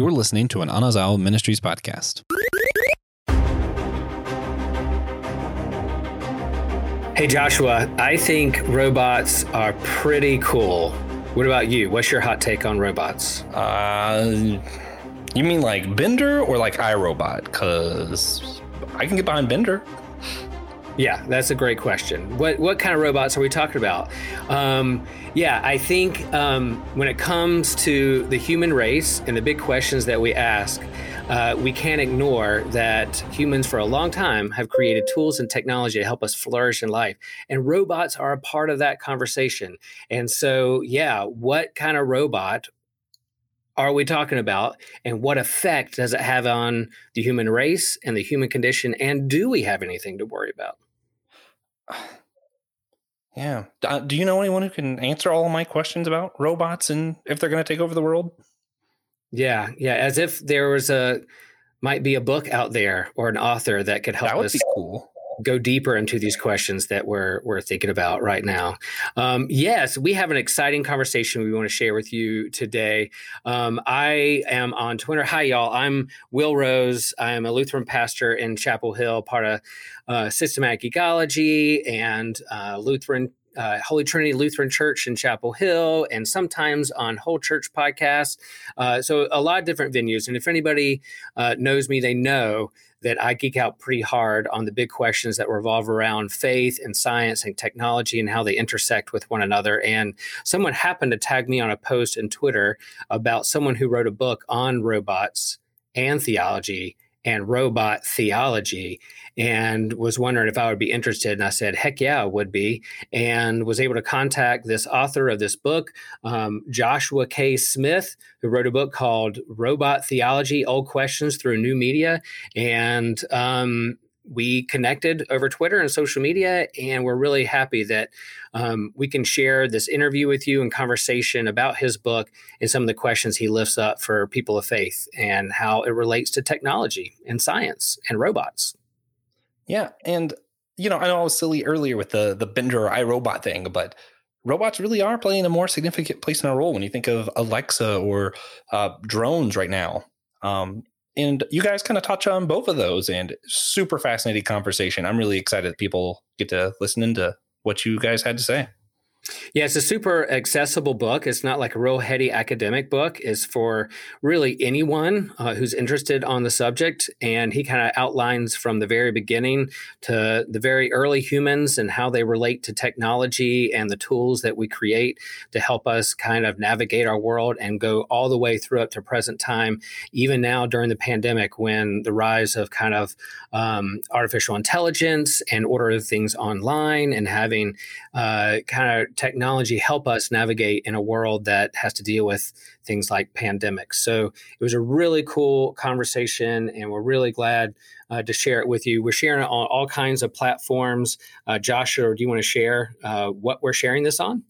You're listening to an Anazao Ministries podcast. Hey, Joshua, I think robots are pretty cool. What about you? What's your hot take on robots? Uh, you mean like Bender or like iRobot? Because I can get behind Bender. Yeah, that's a great question. What what kind of robots are we talking about? Um, yeah, I think um, when it comes to the human race and the big questions that we ask, uh, we can't ignore that humans for a long time have created tools and technology to help us flourish in life, and robots are a part of that conversation. And so, yeah, what kind of robot are we talking about? And what effect does it have on the human race and the human condition? And do we have anything to worry about? Yeah. Uh, do you know anyone who can answer all of my questions about robots and if they're going to take over the world? Yeah yeah as if there was a might be a book out there or an author that could help that would us be cool go deeper into these questions that we're we're thinking about right now. Um, yes, we have an exciting conversation we want to share with you today. Um, I am on Twitter. Hi, y'all. I'm Will Rose. I am a Lutheran pastor in Chapel Hill, part of uh, Systematic Geekology and uh, Lutheran uh, Holy Trinity Lutheran Church in Chapel Hill, and sometimes on Whole Church Podcast. Uh, so a lot of different venues. And if anybody uh, knows me, they know that I geek out pretty hard on the big questions that revolve around faith and science and technology and how they intersect with one another. And someone happened to tag me on a post in Twitter about someone who wrote a book on robots and theology and robot theology and was wondering if I would be interested. And I said, heck yeah, I would be. And was able to contact this author of this book, um, Joshua K. Smith, who wrote a book called Robot Theology Old Questions Through New Media. And um, we connected over Twitter and social media, and we're really happy that um, we can share this interview with you and conversation about his book and some of the questions he lifts up for people of faith and how it relates to technology and science and robots. Yeah, and you know, I know I was silly earlier with the the Bender iRobot thing, but robots really are playing a more significant place in our role when you think of Alexa or uh, drones right now. Um, and you guys kind of touch on both of those and super fascinating conversation. I'm really excited that people get to listen into what you guys had to say. Yeah, it's a super accessible book. It's not like a real heady academic book. It's for really anyone uh, who's interested on the subject. And he kind of outlines from the very beginning to the very early humans and how they relate to technology and the tools that we create to help us kind of navigate our world and go all the way through up to present time, even now during the pandemic when the rise of kind of um, artificial intelligence and order of things online and having uh, kind of technology help us navigate in a world that has to deal with things like pandemics. So it was a really cool conversation, and we're really glad uh, to share it with you. We're sharing it on all kinds of platforms. Uh, Joshua, do you want to share uh, what we're sharing this on?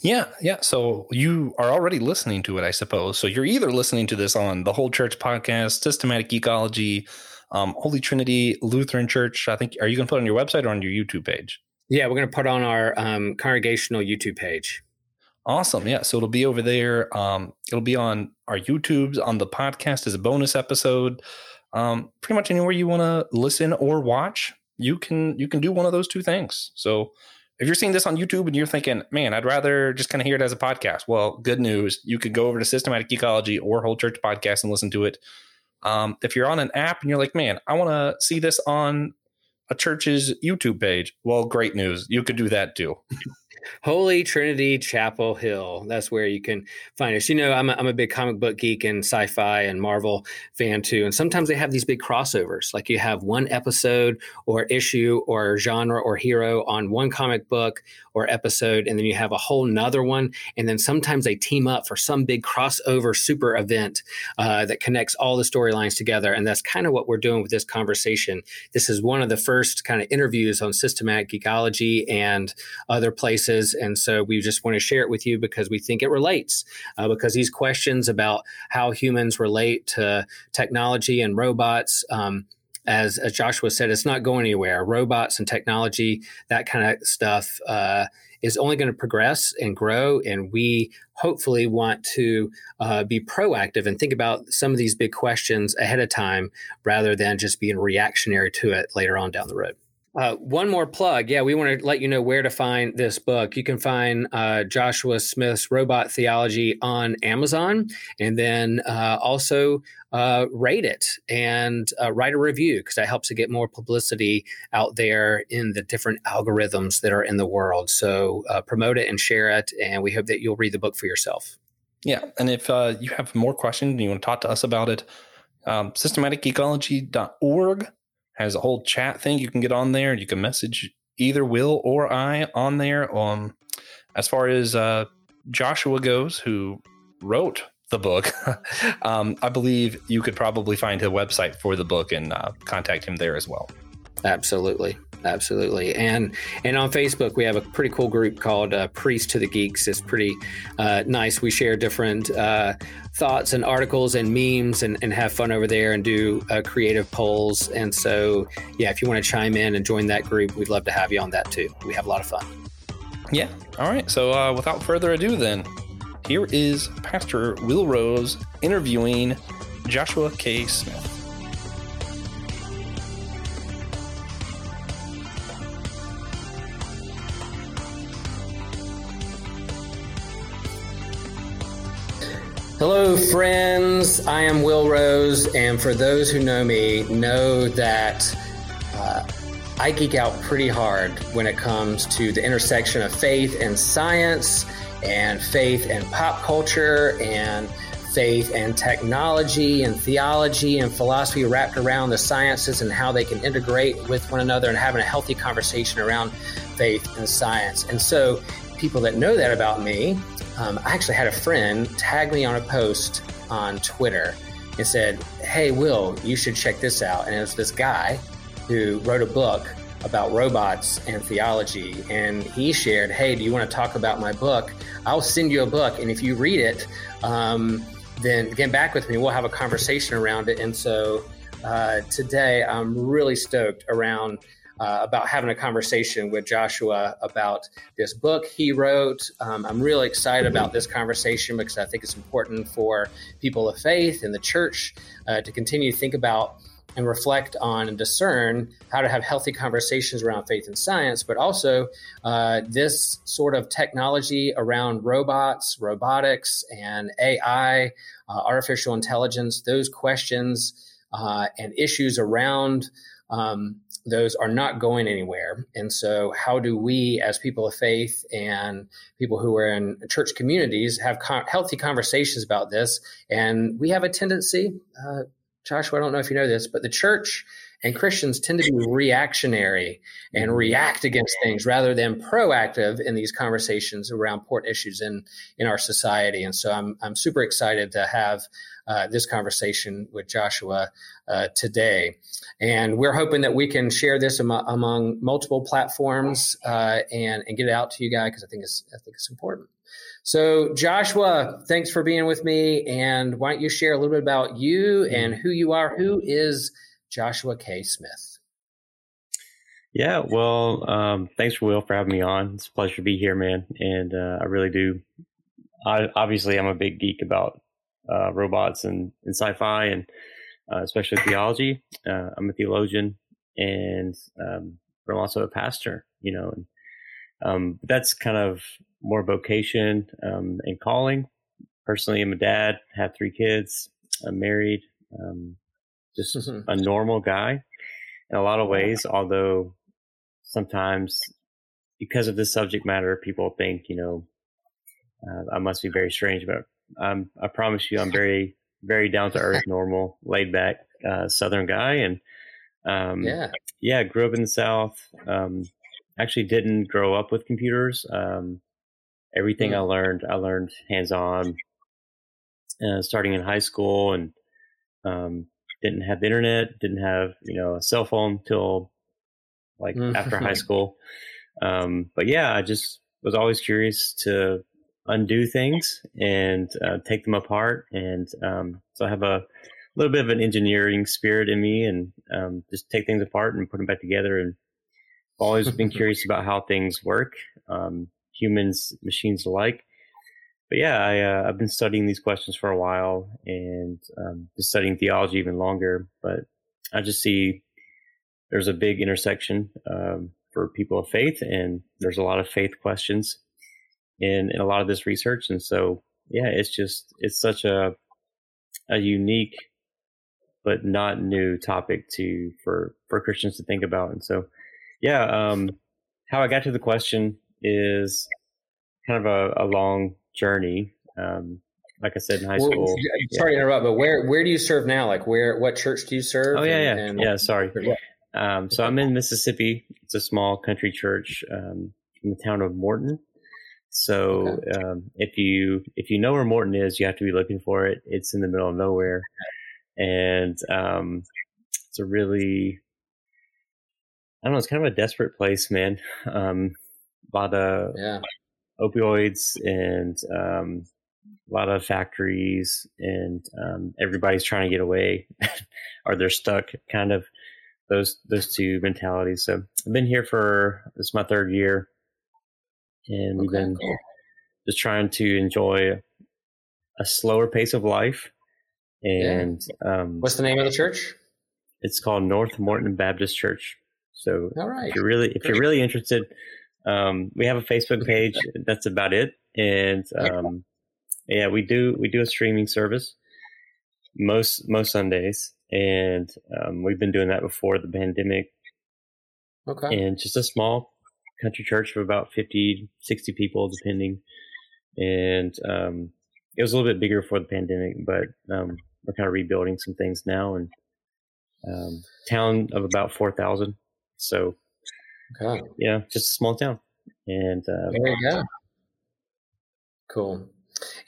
Yeah, yeah. So you are already listening to it, I suppose. So you're either listening to this on the Whole Church podcast, Systematic Geekology, um, Holy Trinity Lutheran Church. I think. Are you going to put it on your website or on your YouTube page? Yeah, we're going to put on our um, congregational YouTube page. Awesome. Yeah. So it'll be over there. Um, it'll be on our YouTubes, on the podcast as a bonus episode. Um, pretty much anywhere you want to listen or watch, you can you can do one of those two things. So if you're seeing this on YouTube and you're thinking, man, I'd rather just kind of hear it as a podcast, well, good news. You could go over to Systematic Geekology or Whole Church Podcast and listen to it. Um, if you're on an app and you're like, man, I want to see this on a church's YouTube page. Well, great news. You could do that too. Holy Trinity Chapel Hill. That's where you can find us. You know, I'm a, I'm a big comic book geek and sci fi and Marvel fan too. And sometimes they have these big crossovers. Like you have one episode or issue or genre or hero on one comic book or episode, and then you have a whole nother one. And then sometimes they team up for some big crossover super event uh, that connects all the storylines together. And that's kind of what we're doing with this conversation. This is one of the first kind of interviews on systematic geekology and other places and so we just want to share it with you because we think it relates. Uh, because these questions about how humans relate to technology and robots, um, as, as Joshua said, it's not going anywhere. Robots and technology, that kind of stuff, uh, is only going to progress and grow. And we hopefully want to uh, be proactive and think about some of these big questions ahead of time rather than just being reactionary to it later on down the road. Uh, one more plug. Yeah, we want to let you know where to find this book. You can find uh, Joshua Smith's Robot Theology on Amazon, and then uh, also uh, rate it and uh, write a review because that helps to get more publicity out there in the different algorithms that are in the world. So uh, promote it and share it, and we hope that you'll read the book for yourself. Yeah, and if you have more questions and you want to talk to us about it, um, systematicgeekology.org has a whole chat thing you can get on there. You can message either Will or I on there. Um, as far as uh, Joshua goes, who wrote the book, um, I believe you could probably find a website for the book and uh, contact him there as well. Absolutely absolutely. And and on Facebook, we have a pretty cool group called uh, Priest to the Geeks. It's pretty uh, nice. We share different uh, thoughts and articles and memes and, and have fun over there and do uh, creative polls. And so, yeah, if you want to chime in and join that group, we'd love to have you on that too. We have a lot of fun. Yeah. All right. So uh, without further ado, then here is Pastor Will Rose interviewing Joshua K. Smith. Hello, friends. I am Will Rose, and for those who know me, know that uh, I geek out pretty hard when it comes to the intersection of faith and science, and faith and pop culture, and faith and technology, and theology and philosophy wrapped around the sciences and how they can integrate with one another and having a healthy conversation around faith and science. And so, people that know that about me um, I actually had a friend tag me on a post on Twitter and said, Hey, Will, you should check this out. And it was this guy who wrote a book about robots and theology. And he shared, Hey, do you want to talk about my book? I'll send you a book. And if you read it, um, then get back with me. We'll have a conversation around it. And so uh, today I'm really stoked around uh, about having a conversation with Joshua about this book he wrote. Um, I'm really excited about this conversation because I think it's important for people of faith in the church uh, to continue to think about and reflect on and discern how to have healthy conversations around faith and science, but also uh, this sort of technology around robots, robotics, and AI, uh, artificial intelligence, those questions uh, and issues around um, those are not going anywhere. And so, how do we, as people of faith and people who are in church communities, have healthy conversations about this? And we have a tendency, uh, Joshua, I don't know if you know this, but the church and Christians tend to be reactionary and react against things rather than proactive in these conversations around important issues in, in our society. And so I'm, I'm super excited to have uh, this conversation with Joshua uh, today. And we're hoping that we can share this am- among multiple platforms uh, and, and get it out to you guys because I think it's I think it's important. So Joshua, thanks for being with me. And why don't you share a little bit about you and who you are? Who is Joshua K. Smith? Yeah, well, um, thanks, Will, for having me on. It's a pleasure to be here, man. And uh, I really do. I, obviously, I'm a big geek about uh, robots and, and sci-fi and uh, especially theology. Uh, I'm a theologian and um, I'm also a pastor, you know, and um, that's kind of more vocation um, and calling. Personally, I'm a dad, have three kids, I'm married, um, just mm-hmm. a normal guy in a lot of ways, although sometimes because of this subject matter, people think, you know, uh, I must be very strange, but I'm, I promise you, I'm very, very down to earth, normal, laid back uh, Southern guy, and um, yeah, yeah, grew up in the South. Um, actually, didn't grow up with computers. Um, everything mm. I learned, I learned hands on. Uh, starting in high school, and um, didn't have the internet, didn't have you know a cell phone till like mm. after high school. Um, but yeah, I just was always curious to undo things and uh, take them apart. And um, so I have a little bit of an engineering spirit in me and um, just take things apart and put them back together. And I've always been curious about how things work. Um, humans, machines alike. But yeah, I, uh, I've been studying these questions for a while and um, been studying theology even longer. But I just see there's a big intersection um, for people of faith, and there's a lot of faith questions in, in a lot of this research. And so, yeah, it's just it's such a a unique but not new topic to for for Christians to think about. And so, yeah, um, how I got to the question is kind of a, a long journey. Um, like I said in high school. Sorry yeah. to interrupt, but where where do you serve now? Like where what church do you serve? Oh yeah, yeah, and, yeah. Sorry. Um, so I'm in Mississippi. It's a small country church um, in the town of Morton. So okay. um, if you if you know where Morton is, you have to be looking for it. It's in the middle of nowhere and um, it's a really I don't know. It's kind of a desperate place, man. Um, a lot of yeah. opioids and um, a lot of factories, and um, everybody's trying to get away, or they're stuck. Kind of those those two mentalities. So I've been here for this is my third year, and we've been just trying to enjoy a slower pace of life and yeah. um, what's the name of the church? It's called North Morton Baptist Church. So All right. if you're really if you're really interested, um, we have a Facebook page. That's about it. And um, yeah, we do we do a streaming service most most Sundays, and um, we've been doing that before the pandemic. Okay. And just a small country church of about 50, 60 people, depending. And um, it was a little bit bigger before the pandemic, but um, we're kind of rebuilding some things now. And um, town of about four thousand, so okay. yeah, just a small town. And uh, there you go. Cool.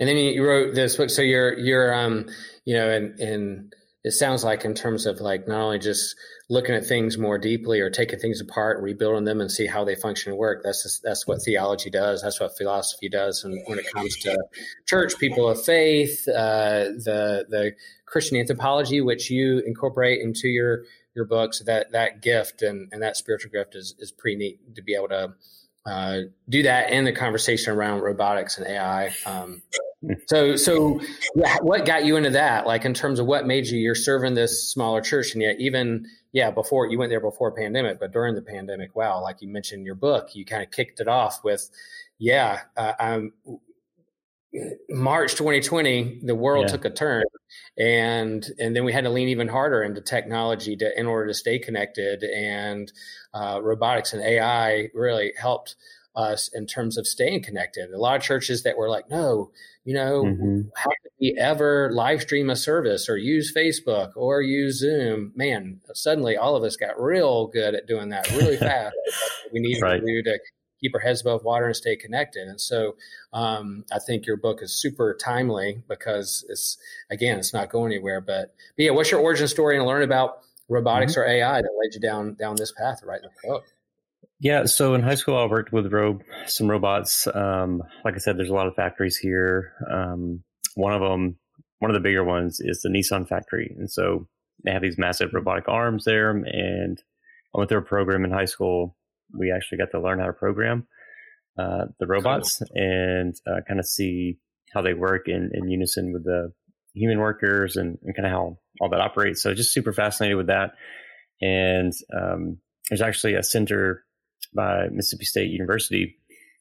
And then you wrote this book. So you're you're um you know and and it sounds like in terms of like not only just looking at things more deeply or taking things apart rebuilding them and see how they function and work. That's just, that's what theology does. That's what philosophy does. And when it comes to church, people of faith, uh, the the Christian anthropology, which you incorporate into your your books, that that gift and, and that spiritual gift is is pretty neat to be able to uh, do that in the conversation around robotics and AI. Um, so, so what got you into that? Like in terms of what made you? You're serving this smaller church, and yet even yeah, before you went there before pandemic, but during the pandemic, wow, like you mentioned in your book, you kind of kicked it off with, yeah, uh, I'm. March 2020, the world yeah. took a turn, and and then we had to lean even harder into technology to in order to stay connected. And uh, robotics and AI really helped us in terms of staying connected. A lot of churches that were like, no, you know, mm-hmm. how could we ever live stream a service or use Facebook or use Zoom? Man, suddenly all of us got real good at doing that really fast. we need right. to do to keep our heads above water and stay connected. And so um, I think your book is super timely because it's, again, it's not going anywhere. But, but yeah, what's your origin story and learn about robotics mm-hmm. or AI that led you down down this path right in the book? Yeah, so in high school, I worked with ro- some robots. Um, like I said, there's a lot of factories here. Um, one of them, one of the bigger ones, is the Nissan factory, and so they have these massive robotic arms there. And I went through a program in high school. We actually got to learn how to program uh, the robots cool. and uh, kind of see how they work in, in unison with the human workers and, and kind of how all that operates. So just super fascinated with that. And um, there's actually a center by Mississippi State University.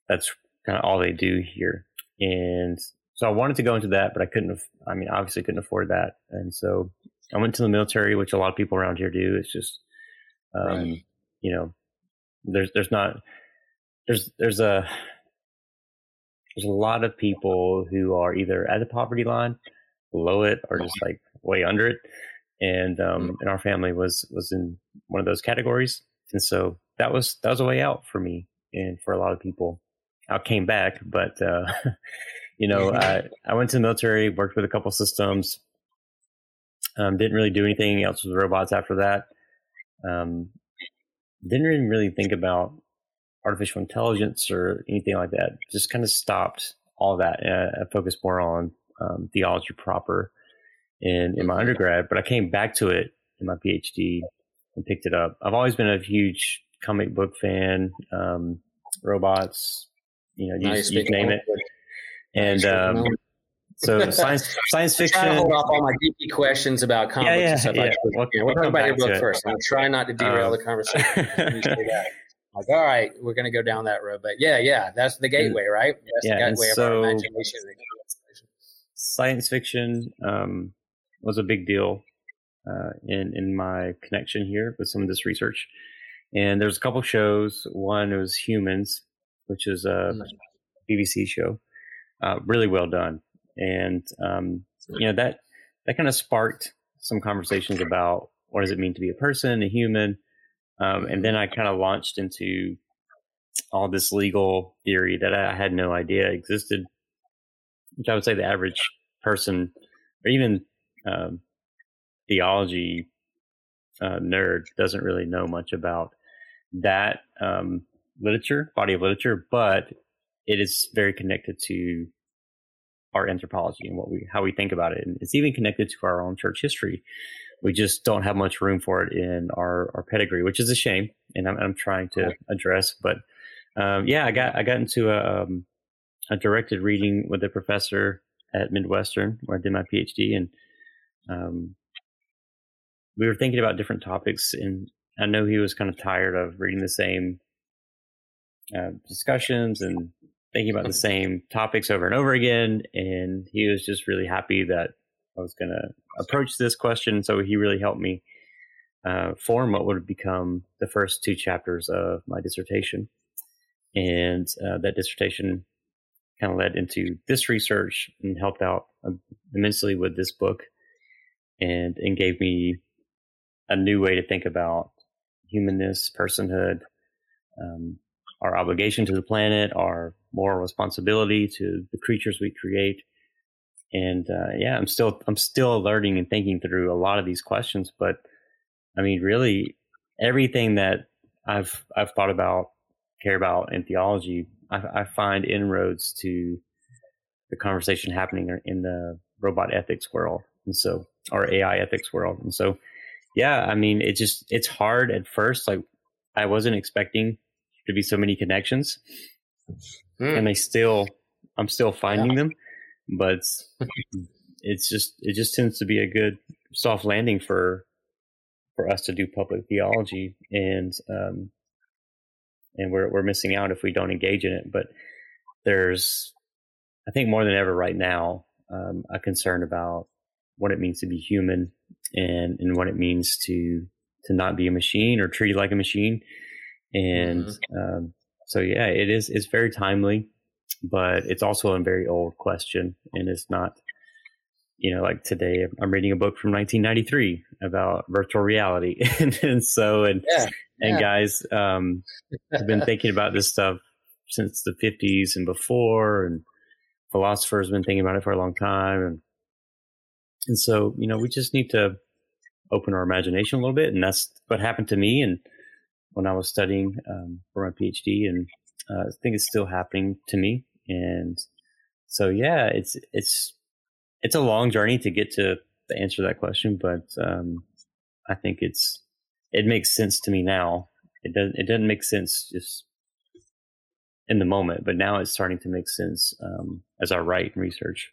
That's kind of all they do here. And so I wanted to go into that, but I couldn't, I mean, obviously couldn't afford that. And so I went to the military, which a lot of people around here do. It's just, um, right. you know, there's, there's not, there's, there's a, there's a lot of people who are either at the poverty line, below it, or just like way under it. And, um, mm. and our family was, was in one of those categories. And so that was that was a way out for me and for a lot of people. I came back, but uh, you know, I I went to the military, worked with a couple systems. Um, didn't really do anything else with robots after that. Um, didn't even really think about artificial intelligence or anything like that. Just kind of stopped all that. And I focused more on um, theology proper in in my mm-hmm. undergrad. But I came back to it in my PhD and picked it up. I've always been a huge comic book fan, um, robots, you know, you, you name it. And um, so science science fiction. I'm hold off all my geeky questions about comics yeah, yeah, and stuff. Yeah. Like, we'll, we'll talk about your book first. I'm trying not to derail um, the conversation. like, all right, we're going to go down that road. But yeah, yeah, that's the gateway, right? That's yeah, the gateway so, of our imagination. Science fiction um, was a big deal uh, in in my connection here with some of this research. And there's a couple shows. One was Humans, which is a mm. BBC show, uh, really well done. And um, you know that that kind of sparked some conversations about what does it mean to be a person, a human, um, and then I kind of launched into all this legal theory that I had no idea existed, which I would say the average person or even um, theology uh, nerd doesn't really know much about that um, literature, body of literature, but it is very connected to our anthropology and what we how we think about it, and it's even connected to our own church history. We just don't have much room for it in our our pedigree, which is a shame, and I'm, I'm trying to address. But um, yeah, I got I got into a um, a directed reading with a professor at Midwestern where I did my PhD, and um, we were thinking about different topics, and I know he was kind of tired of reading the same uh, discussions and thinking about the same topics over and over again. And he was just really happy that I was going to approach this question. So he really helped me uh, form what would become the first two chapters of my dissertation. And uh, that dissertation kind of led into this research and helped out um, immensely with this book and, and gave me a new way to think about humanness, personhood, um, our obligation to the planet, our moral responsibility to the creatures we create. And uh, yeah, I'm still I'm still learning and thinking through a lot of these questions. But I mean, really, everything that I've I've thought about, care about in theology, I, I find inroads to the conversation happening in the robot ethics world, and so our AI ethics world, and so yeah, I mean, it just it's hard at first. Like I wasn't expecting to be so many connections, mm. and I still I'm still finding yeah. them, but it's just it just tends to be a good soft landing for for us to do public theology, and um, and we're we're missing out if we don't engage in it. But there's I think more than ever right now um, a concern about what it means to be human and and what it means to to not be a machine or treat like a machine. And mm-hmm. um, so yeah, it is it's very timely, but it's also a very old question, and it's not. You know, like today, I'm reading a book from 1993 about virtual reality, and, and so and yeah, and yeah. guys, um, have been thinking about this stuff since the 50s and before, and philosophers have been thinking about it for a long time, and and so, you know, we just need to open our imagination a little bit. And that's what happened to me. And when I was studying um, for my PhD, and uh, I think it's still happening to me. And so, yeah, it's, it's, it's a long journey to get to the answer to that question, but um, I think it's, it makes sense to me now. It doesn't, it doesn't make sense just in the moment, but now it's starting to make sense um, as I write and research,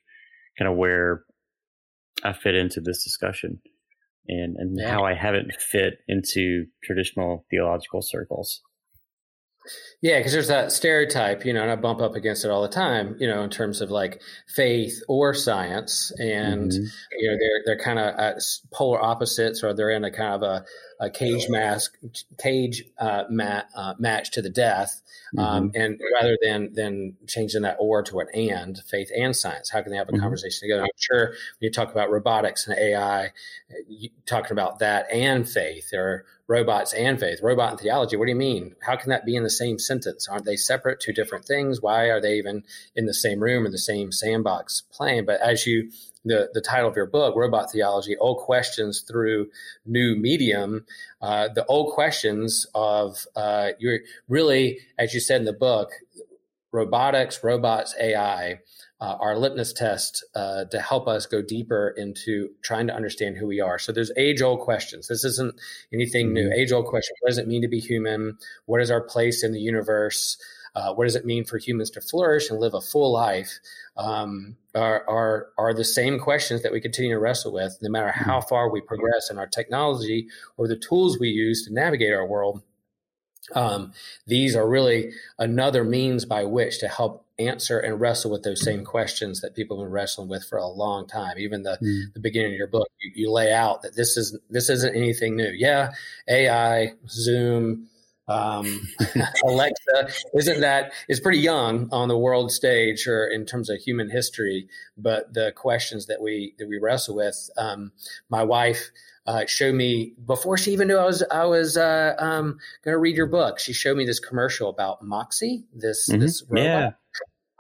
kind of where I fit into this discussion and, and yeah. how I haven't fit into traditional theological circles. Yeah, because there's that stereotype, you know, and I bump up against it all the time, you know, in terms of like faith or science, and mm-hmm. you know, they're they're kind of polar opposites, or they're in a kind of a, a cage mask, cage uh, mat, uh, match to the death, um, mm-hmm. and rather than than changing that or to an and faith and science, how can they have a mm-hmm. conversation together? I'm sure when you talk about robotics and AI, you, talking about that and faith, or robots and faith, robot and theology. What do you mean? How can that be in the same sentence? Aren't they separate, two different things? Why are they even in the same room in the same sandbox playing? But as you the, the title of your book, Robot Theology, Old Questions Through New Medium, uh, the old questions of uh, you're really, as you said in the book, robotics, robots, AI, uh, our litmus test uh, to help us go deeper into trying to understand who we are. So there's age old questions. This isn't anything mm-hmm. new. Age old question. What does it mean to be human? What is our place in the universe? uh, what does it mean for humans to flourish and live a full life, um, are, are, are the same questions that we continue to wrestle with, no matter how mm-hmm. far we progress in our technology or the tools we use to navigate our world. Um, these are really another means by which to help answer and wrestle with those same questions that people have been wrestling with for a long time. Even the, mm. the beginning of your book, you, you, lay out that this is this isn't anything new. Yeah, AI, Zoom, um, Alexa isn't that is pretty young on the world stage or in terms of human history, but the questions that we that we wrestle with. Um, my wife uh, showed me before she even knew I was I was uh, um, going to read your book. She showed me this commercial about Moxie, this mm-hmm. this robot. Yeah.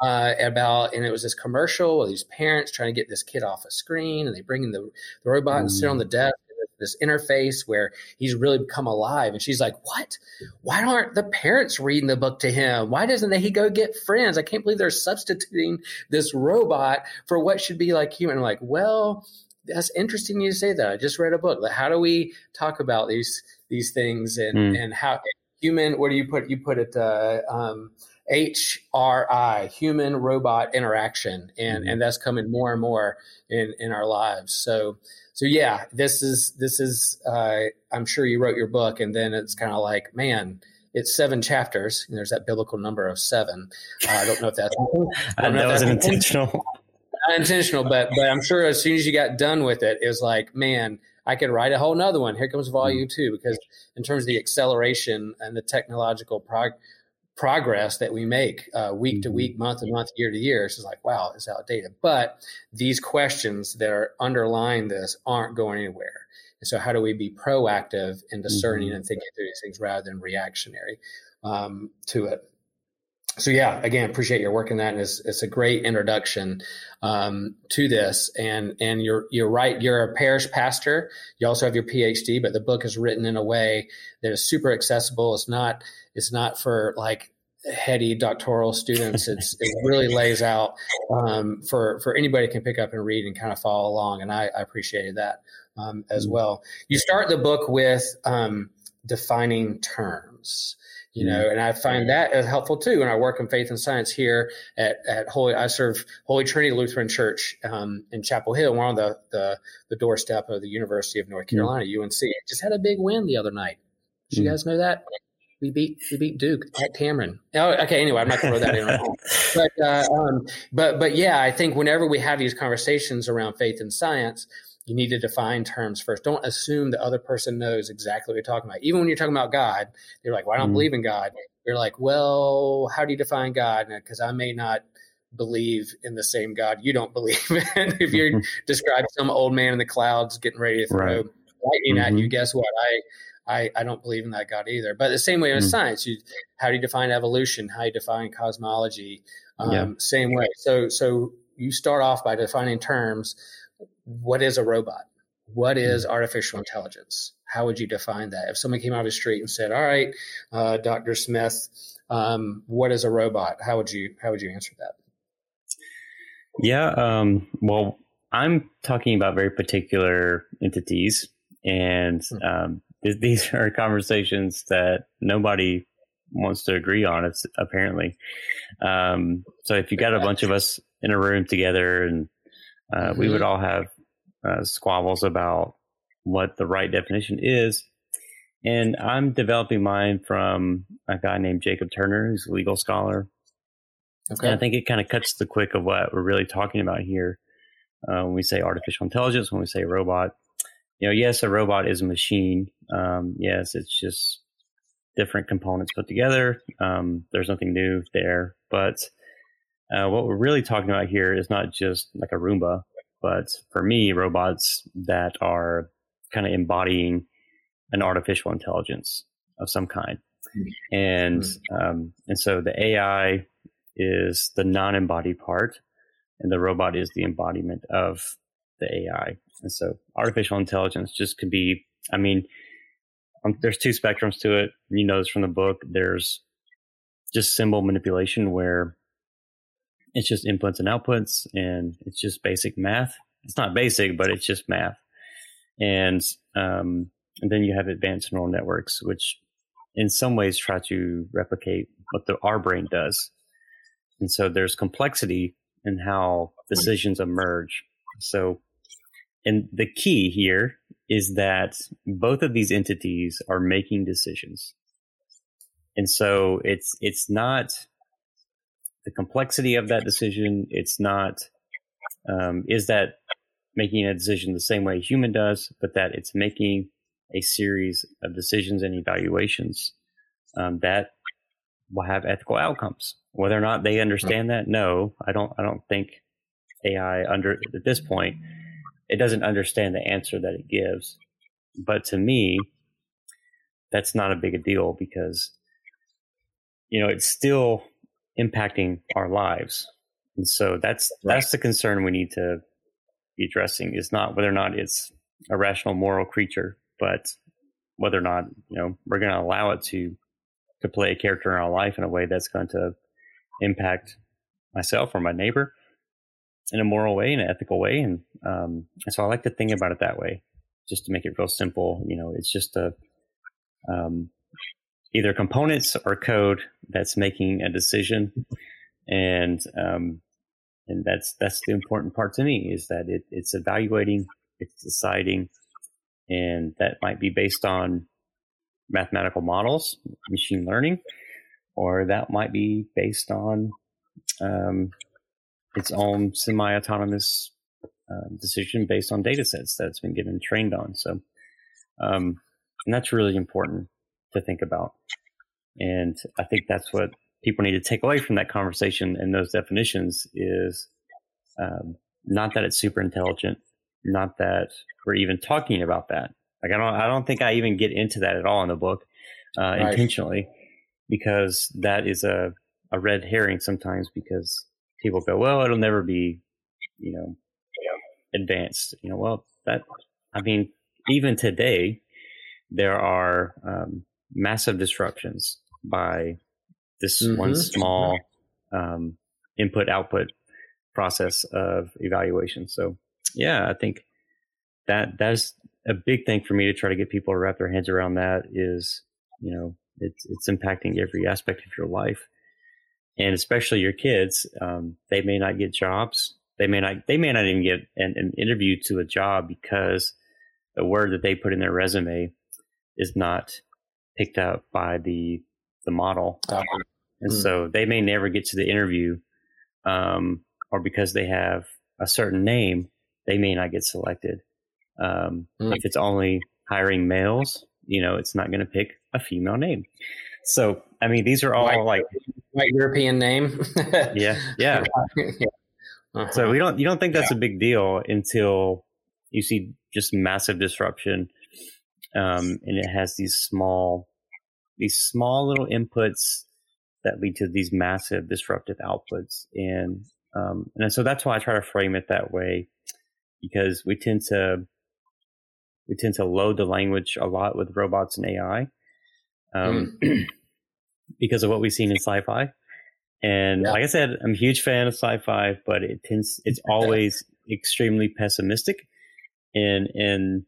Uh, about and it was this commercial with these parents trying to get this kid off a screen and they bring in the, the robot mm. and sit on the desk this interface where he's really become alive. And she's like, What? Why aren't the parents reading the book to him? Why doesn't he go get friends? I can't believe they're substituting this robot for what should be like human. I'm like, well, that's interesting you say that. I just read a book. Like, how do we talk about these these things and mm. and how human? What do you put? You put it uh, um, HRI, human robot interaction, and mm. and that's coming more and more in in our lives. So so yeah, this is this is. Uh, I'm sure you wrote your book, and then it's kind of like, man, it's seven chapters. And there's that biblical number of seven. Uh, I don't know if that's that wasn't intentional. Not intentional, but but I'm sure as soon as you got done with it, it was like, man, I could write a whole nother one. Here comes volume two, because in terms of the acceleration and the technological prog- progress that we make uh, week to week, mm-hmm. month to month, year to year. It's just like, wow, it's outdated. But these questions that are underlying this aren't going anywhere. And so, how do we be proactive in discerning mm-hmm. and thinking through these things rather than reactionary um, to it? So yeah, again, appreciate your work in that, and it's, it's a great introduction um, to this. And and you're you're right. You're a parish pastor. You also have your PhD, but the book is written in a way that is super accessible. It's not it's not for like heady doctoral students. It's, it really lays out um, for for anybody can pick up and read and kind of follow along. And I, I appreciated that um, as mm-hmm. well. You start the book with um, defining terms. You know, and I find that helpful too. And I work in faith and science here at, at Holy. I serve Holy Trinity Lutheran Church um, in Chapel Hill. We're on the, the the doorstep of the University of North Carolina, mm-hmm. UNC. Just had a big win the other night. Did you mm. guys know that? We beat we beat Duke at Cameron. Oh, okay. Anyway, I'm not going to throw that in. but uh, um, but but yeah, I think whenever we have these conversations around faith and science, you need to define terms first. Don't assume the other person knows exactly what you're talking about. Even when you're talking about God, you're like, "Well, I don't mm. believe in God." You're like, "Well, how do you define God?" Because I may not believe in the same God you don't believe in. if you describe some old man in the clouds getting ready to throw right. lightning mm-hmm. at you, guess what? I I, I don't believe in that God either. But the same way in mm. science, you, how do you define evolution? How do you define cosmology? Um, yeah. Same way. So so you start off by defining terms. What is a robot? What is mm. artificial intelligence? How would you define that? If someone came out of the street and said, "All right, uh, Doctor Smith, um, what is a robot?" How would you how would you answer that? Yeah. Um, well, I'm talking about very particular entities, and hmm. um, these are conversations that nobody wants to agree on. It's apparently. Um, so if you got a bunch of us in a room together, and uh, mm-hmm. we would mm-hmm. all have uh, squabbles about what the right definition is. And I'm developing mine from a guy named Jacob Turner, who's a legal scholar. Okay. And I think it kind of cuts the quick of what we're really talking about here uh, when we say artificial intelligence, when we say robot you know, yes, a robot is a machine. Um, yes, it's just different components put together. Um, there's nothing new there. But uh, what we're really talking about here is not just like a Roomba, but for me, robots that are kind of embodying an artificial intelligence of some kind. And mm-hmm. um, and so the AI is the non-embodied part, and the robot is the embodiment of the AI. And so artificial intelligence just could be, I mean, um, there's two spectrums to it. You know this from the book. There's just symbol manipulation where it's just inputs and outputs and it's just basic math. It's not basic, but it's just math. And, um, and then you have advanced neural networks, which in some ways try to replicate what the, our brain does. And so there's complexity in how decisions emerge. So, and the key here is that both of these entities are making decisions. And so it's, it's not the complexity of that decision. It's not, um, is that making a decision the same way a human does, but that it's making a series of decisions and evaluations um, that will have ethical outcomes. Whether or not they understand that, no, I don't. I don't think AI under at this point it doesn't understand the answer that it gives. But to me, that's not a big deal because you know it's still impacting our lives, and so that's right. that's the concern we need to be addressing. Is not whether or not it's a rational moral creature, but whether or not you know we're going to allow it to to play a character in our life in a way that's going to impact myself or my neighbor in a moral way, in an ethical way, and, um, and so I like to think about it that way, just to make it real simple. You know, it's just a um, either components or code that's making a decision, and um, and that's that's the important part to me is that it, it's evaluating, it's deciding, and that might be based on mathematical models, machine learning, or that might be based on um, its own semi-autonomous uh, decision based on data sets that's been given trained on. So, um, and that's really important to think about. And I think that's what people need to take away from that conversation and those definitions is um, not that it's super intelligent, not that we're even talking about that. Like I don't, I don't think I even get into that at all in the book uh, right. intentionally because that is a a red herring sometimes because people go, well, it'll never be, you know, advanced. You know, well, that I mean, even today, there are um, massive disruptions by this mm-hmm. one small um, input output process of evaluation. So, yeah, I think that that's a big thing for me to try to get people to wrap their heads around that is, you know, it's, it's impacting every aspect of your life. And especially your kids, um, they may not get jobs. They may not, they may not even get an, an interview to a job because the word that they put in their resume is not picked up by the, the model. Uh-huh. And mm. so they may never get to the interview, um, or because they have a certain name, they may not get selected. Um, mm. If it's only hiring males, you know, it's not going to pick a female name. So, I mean, these are all white, like white European name. yeah, yeah. yeah. Uh-huh. So we don't, you don't think that's yeah. a big deal until you see just massive disruption, um, and it has these small, these small little inputs that lead to these massive disruptive outputs, and um, and so that's why I try to frame it that way because we tend to we tend to load the language a lot with robots and AI um, mm. because of what we've seen in sci-fi. And yeah. like I said, I'm a huge fan of sci-fi, but it tends it's always extremely pessimistic and and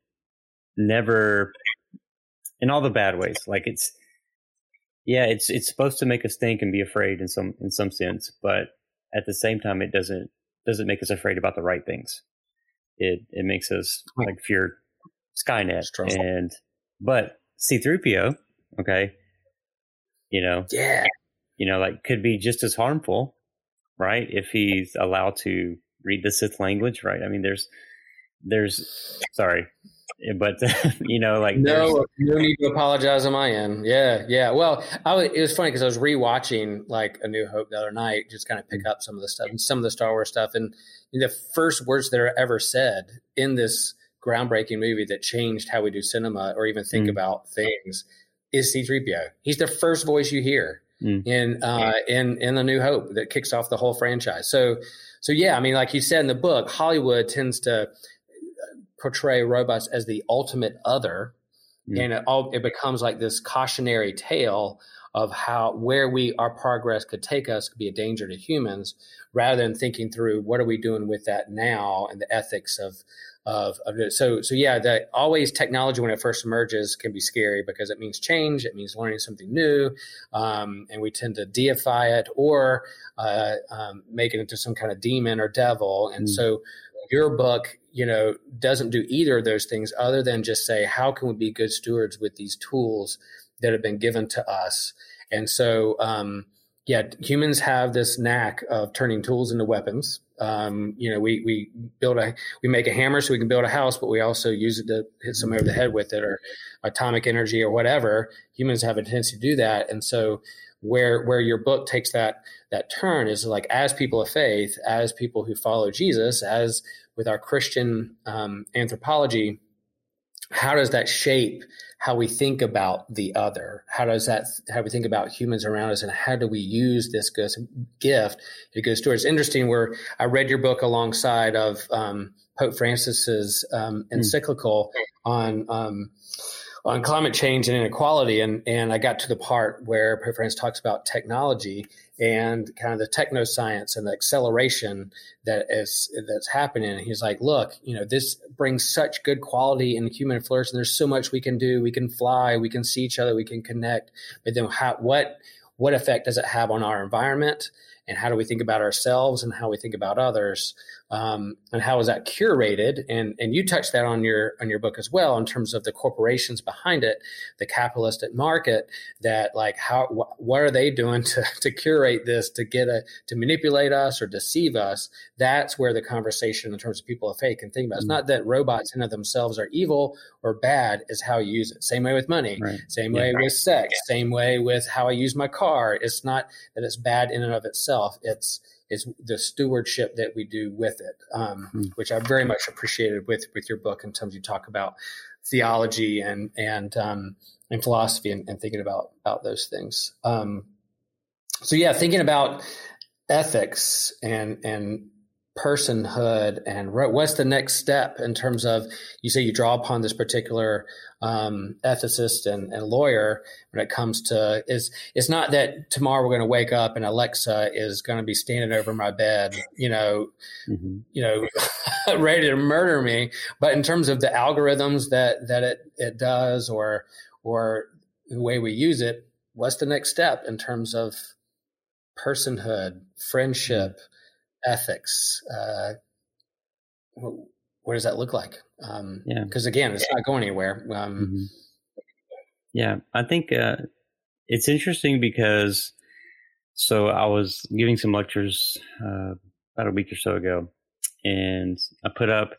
never in all the bad ways. Like it's yeah, it's it's supposed to make us think and be afraid in some in some sense, but at the same time, it doesn't doesn't make us afraid about the right things. It it makes us like fear Skynet and but C3PO, okay, you know, yeah, you know, like could be just as harmful, right? If he's allowed to read the Sith language, right? I mean, there's there's sorry, but you know, like no, no need to apologize on my end. Yeah, yeah. Well, I was, it was funny because I was rewatching like A New Hope the other night, just kind of pick up some of the stuff and some of the Star Wars stuff, and the first words that are ever said in this groundbreaking movie that changed how we do cinema or even think mm. about things is C3PO. He's the first voice you hear mm. in uh, in in the New Hope that kicks off the whole franchise. So so yeah, I mean, like you said in the book, Hollywood tends to portray robots as the ultimate other, mm. and it all it becomes like this cautionary tale of how where we our progress could take us could be a danger to humans rather than thinking through what are we doing with that now and the ethics of of, of it. So, so yeah, that always technology when it first emerges can be scary because it means change, it means learning something new, um, and we tend to deify it or uh, um, make it into some kind of demon or devil. And mm. so, your book, you know, doesn't do either of those things other than just say, how can we be good stewards with these tools that have been given to us? And so, um, yeah, humans have this knack of turning tools into weapons. Um, you know, we we build a we make a hammer so we can build a house, but we also use it to hit somebody over the head with it, or atomic energy, or whatever. Humans have a tendency to do that, and so where where your book takes that that turn is like as people of faith, as people who follow Jesus, as with our Christian um, anthropology, how does that shape how we think about the other? How does that, how we think about humans around us and how do we use this gift to good stewards? It's interesting where I read your book alongside of um, Pope Francis's um, hmm. encyclical mm. on, um, on climate change and inequality. And, and I got to the part where Francis talks about technology and kind of the techno science and the acceleration that is that's happening. And he's like, look, you know, this brings such good quality in human flourishing. There's so much we can do. We can fly. We can see each other. We can connect. But then, how, what what effect does it have on our environment? And how do we think about ourselves and how we think about others? Um, and how is that curated? And and you touched that on your on your book as well in terms of the corporations behind it, the capitalistic market. That like how wh- what are they doing to to curate this to get a to manipulate us or deceive us? That's where the conversation in terms of people of faith can think about. It's mm-hmm. not that robots in of themselves are evil or bad, is how you use it. Same way with money, right. same yeah, way right. with sex, yeah. same way with how I use my car. It's not that it's bad in and of itself. It's is the stewardship that we do with it, um, mm-hmm. which I very much appreciated with with your book in terms you talk about theology and and um, and philosophy and, and, thinking about about those things. Um, so yeah, thinking about ethics and and personhood and what's the next step in terms of you say you draw upon this particular um, ethicist and, and, lawyer when it comes to is it's not that tomorrow we're going to wake up and Alexa is going to be standing over my bed, you know, mm-hmm. you know, ready to murder me. But in terms of the algorithms that that it it does, or or the way we use it, what's the next step in terms of personhood, friendship? Mm-hmm ethics. Uh, what, what, does that look like? Um, yeah. Because again, it's not going anywhere. Um, mm-hmm. Yeah, I think uh, it's interesting because so I was giving some lectures uh, about a week or so ago, and I put up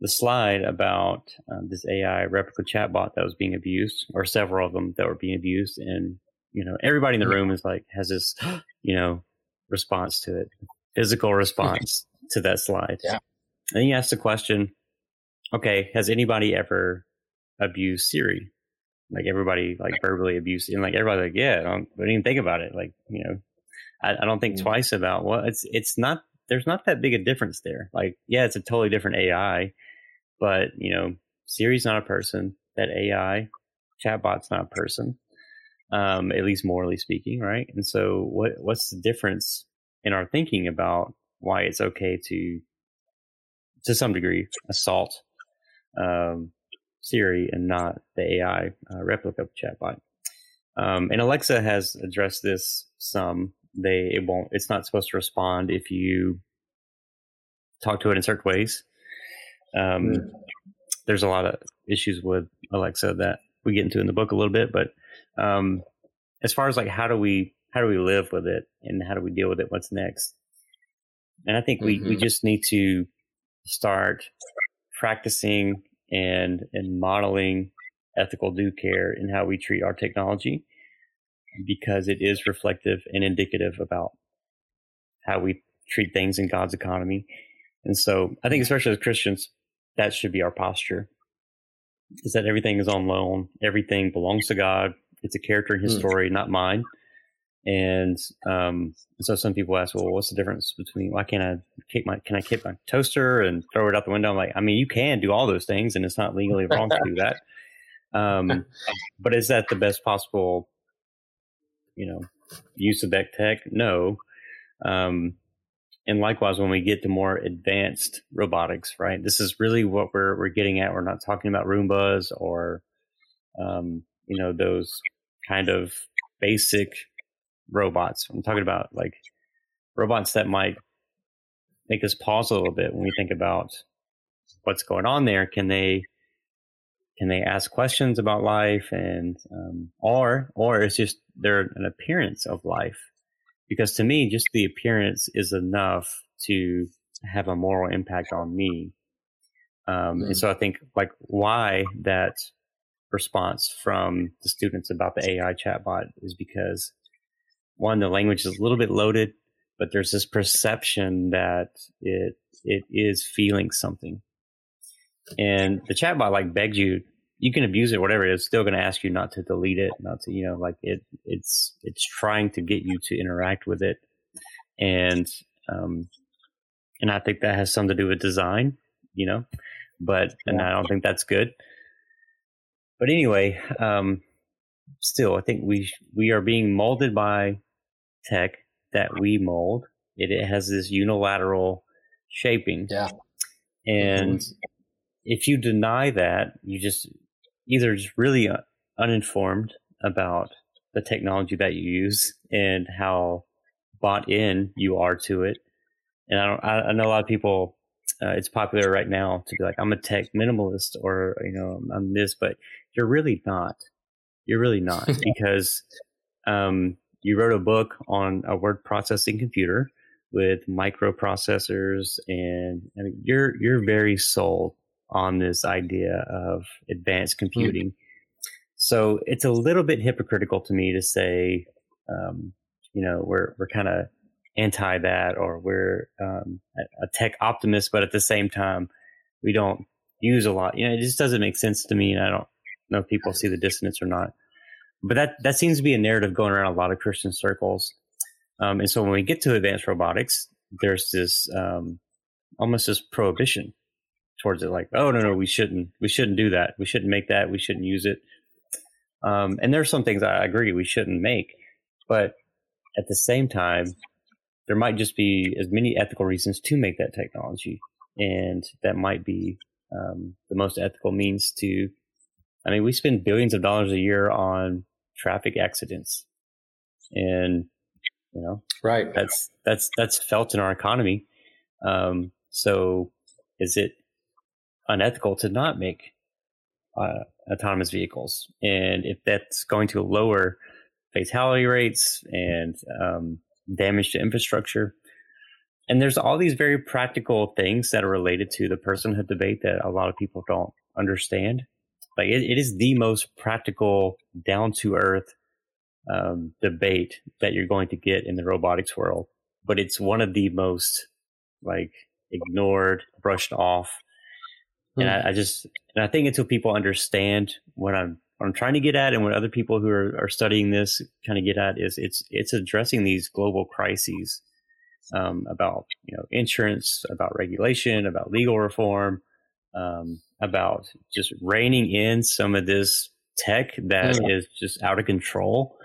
the slide about uh, this AI Replika chatbot that was being abused, or several of them that were being abused, and you know everybody in the room is like has this, you know, response to it physical response to that slide. Yeah. And he asked the question, okay, has anybody ever abused Siri? Like everybody like verbally abused and like everybody like, yeah, I don't, I don't even think about it. Like, you know, I, I don't think mm-hmm. twice about what well, it's, it's not, there's not that big a difference there. Like, yeah, it's a totally different AI, but you know, Siri's not a person. That AI chatbot's not a person. Um, at least morally speaking, right? And so what, what's the difference in our thinking about why it's okay to, to some degree, assault um, Siri and not the AI uh, Replika chatbot. Um, and Alexa has addressed this some. They it won't. It's not supposed to respond if you talk to it in certain ways. Um, mm. There's a lot of issues with Alexa that we get into in the book a little bit, but um, as far as like how do we how do we live with it and how do we deal with it? What's next? And I think we, mm-hmm. we just need to start practicing and and modeling ethical due care in how we treat our technology because it is reflective and indicative about how we treat things in God's economy. And so I think especially as Christians, that should be our posture. Is that everything is on loan, everything belongs to God. It's a character in his mm. story, not mine. And um, so some people ask, well, what's the difference between why can't I kick my can I kick my toaster and throw it out the window? I'm like, I mean, you can do all those things, and it's not legally wrong to do that. Um, but is that the best possible, you know, use of that tech? No. Um, and likewise, when we get to more advanced robotics, right? This is really what we're we're getting at. We're not talking about Roombas or, um, you know, those kind of basic robots. I'm talking about like robots that might make us pause a little bit when we think about what's going on there. Can they can they ask questions about life and um, or or it's just they're an appearance of life because to me, just the appearance is enough to have a moral impact on me. Um, mm. And so I think like why that response from the students about the AI chatbot is because one, the language is a little bit loaded, but there's this perception that it it is feeling something. And the chatbot like begs you you can abuse it, whatever. It's still going to ask you not to delete it, not to, you know, like it, it's, it's trying to get you to interact with it. And, um, and I think that has something to do with design, you know, but, and I don't think that's good. But anyway, um, still, I think we, we are being molded by tech that we mold. It, it has this unilateral shaping. Yeah. And, mm-hmm if you deny that, you just either just really uh, uninformed about the technology that you use and how bought in you are to it. And I don't, I, I know a lot of people, uh, it's popular right now to be like, I'm a tech minimalist or, you know, I'm this, but you're really not. You're really not because, um, you wrote a book on a word processing computer with microprocessors and I mean, you're, you're very sold on this idea of advanced hmm. computing. Mm. So it's a little bit hypocritical to me to say, um, you know, we're we're kind of anti that, or we're um, a tech optimist, but at the same time, we don't use a lot. You know, it just doesn't make sense to me, and I don't know if people see the dissonance or not. But that that seems to be a narrative going around a lot of Christian circles. Um, and so when we get to advanced robotics, there's this um, almost this prohibition towards it like oh no no we shouldn't we shouldn't do that. We shouldn't make that. We shouldn't use it. Um, and there's some things i agree we shouldn't make but at the same time there might just be as many ethical reasons to make that technology and that might be um, the most ethical means to i mean we spend billions of dollars a year on traffic accidents and you know right that's that's that's felt in our economy um, so is it unethical to not make uh, autonomous vehicles. And if that's going to lower fatality rates and um, damage to infrastructure, and there's all these very practical things that are related to the personhood debate that a lot of people don't understand. Like it, it is the most practical, down to earth um, debate that you're going to get in the robotics world, but it's one of the most like ignored, brushed off. And I, I, just, and I think until people understand what I'm, what I'm trying to get at, and what other people who are, are studying this kind of get at is it's it's addressing these global crises um, about you know insurance, about regulation, about legal reform, um, about just reining in some of this tech that mm. is just out of control.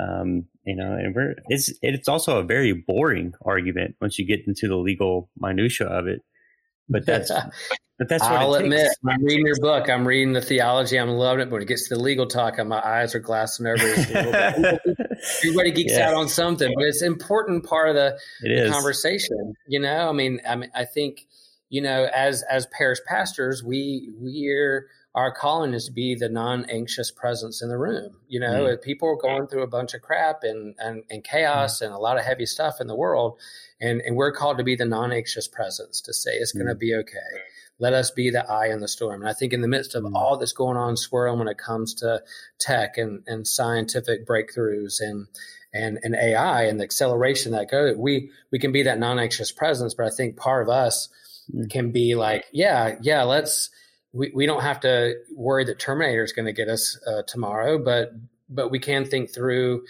Um, you know, and we're it's it's also a very boring argument once you get into the legal minutia of it. But that's But that's I'll admit, I'm reading your book. I'm reading the theology. I'm loving it. But when it gets to the legal talk, my eyes are glassing over. Everybody geeks yes. out on something, but it's an important part of the, the conversation. You know, I mean, I mean, I think, you know, as as parish pastors, we we're our calling is to be the non-anxious presence in the room. You know, mm. people are going through a bunch of crap and and, and chaos mm. and a lot of heavy stuff in the world, and and we're called to be the non-anxious presence to say it's mm. going to be okay let us be the eye in the storm. And I think in the midst of mm. all that's going on, swirl when it comes to tech and, and scientific breakthroughs and and, and AI and the acceleration that goes, we we can be that non-anxious presence. But I think part of us mm. can be like, yeah, yeah, let's we, we don't have to worry that Terminator is going to get us uh, tomorrow, but but we can think through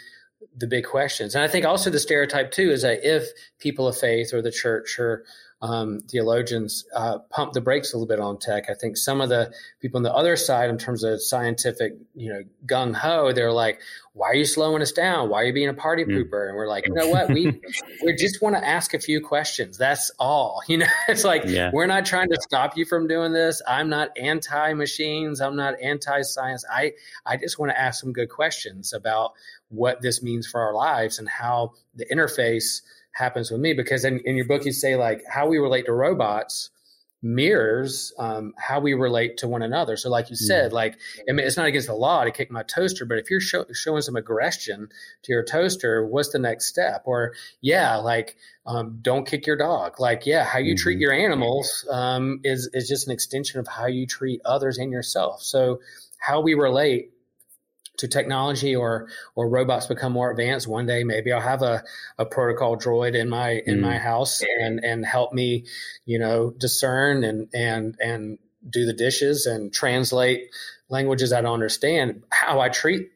the big questions. And I think also the stereotype too is that if people of faith or the church or um, theologians uh, pump the brakes a little bit on tech. I think some of the people on the other side, in terms of scientific, you know, gung ho, they're like, "Why are you slowing us down? Why are you being a party mm. pooper?" And we're like, "You know what? We we just want to ask a few questions. That's all. You know, it's like yeah. we're not trying to stop you from doing this. I'm not anti machines. I'm not anti science. I I just want to ask some good questions about what this means for our lives and how the interface." Happens with me because in, in your book you say like how we relate to robots mirrors um, how we relate to one another. So, like you hmm. said, like I mean, it's not against the law to kick my toaster, but if you're show, showing some aggression to your toaster, what's the next step? Or yeah, like um, don't kick your dog. Like yeah, how you mm-hmm. treat your animals um, is is just an extension of how you treat others and yourself. So, how we relate to technology or or robots become more advanced one day maybe i'll have a, a protocol droid in my in mm. my house and and help me you know discern and and and do the dishes and translate languages i don't understand how i treat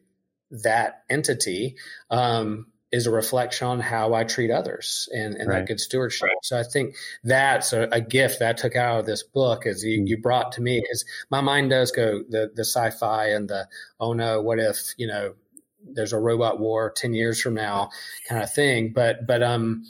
that entity um, is a reflection on how I treat others and, and right. that good stewardship. Right. So I think that's a, a, gift that I took out of this book as you, mm. you brought to me because my mind does go the, the sci-fi and the, oh no, what if, you know, there's a robot war 10 years from now kind of thing. But, but, um,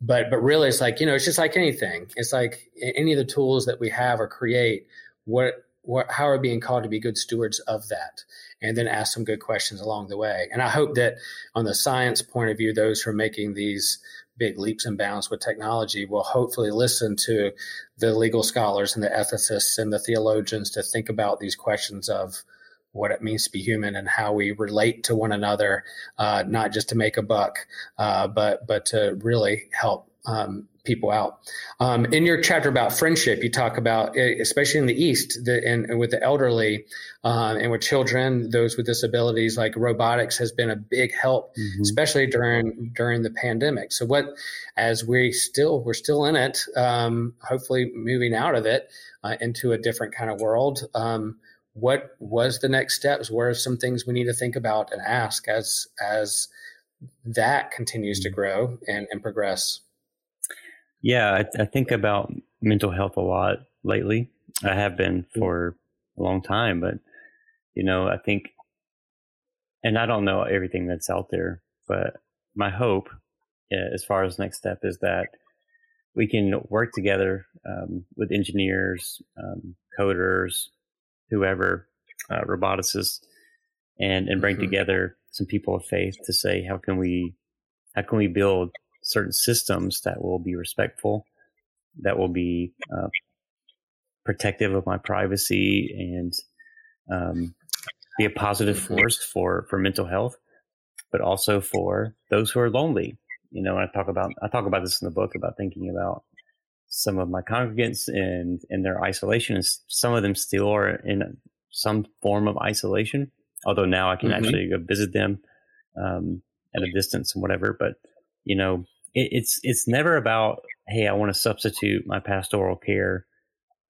but, but really it's like, you know, it's just like anything. It's like any of the tools that we have or create, what, what, how are we being called to be good stewards of that? And then ask some good questions along the way. And I hope that on the science point of view, those who are making these big leaps and bounds with technology will hopefully listen to the legal scholars and the ethicists and the theologians to think about these questions of what it means to be human and how we relate to one another, uh, not just to make a buck, uh, but but to really help um, people out. Um, in your chapter about friendship, you talk about, especially in the East, the, and, and, with the elderly uh, and with children, those with disabilities, like robotics has been a big help, mm-hmm. especially during during the pandemic. So, what as we still we're still in it, um, hopefully moving out of it uh, into a different kind of world. Um, what was the next steps? What are some things we need to think about and ask as as that continues to mm-hmm. grow and, and progress? Yeah, I, I, think about mental health a lot lately. I have been mm. for a long time, but you know, I think, and I don't know everything that's out there, but my hope, uh, as far as next step, is that we can work together um, with engineers, um, coders, whoever, uh, roboticists, and and bring mm-hmm. together some people of faith to say how can we how can we build certain systems that will be respectful, that will be uh, protective of my privacy, and um, be a positive force for for mental health, but also for those who are lonely. You know, I talk about I talk about this in the book about thinking about some of my congregants and and their isolation, and some of them still are in some form of isolation. Although now I can mm-hmm. actually go visit them um, at a distance and whatever. But you know, it, it's it's never about hey, I want to substitute my pastoral care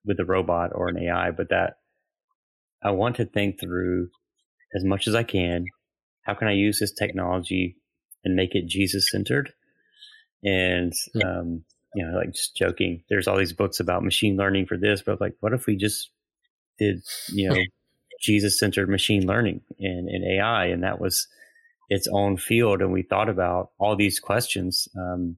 with a robot or an AI, but that I want to think through as much as I can. How can I use this technology and make it Jesus centered? And um, you know, like just joking. There's all these books about machine learning for this, but like, what if we just did you know Jesus centered machine learning and, and AI, and that was its own field, and we thought about all these questions um,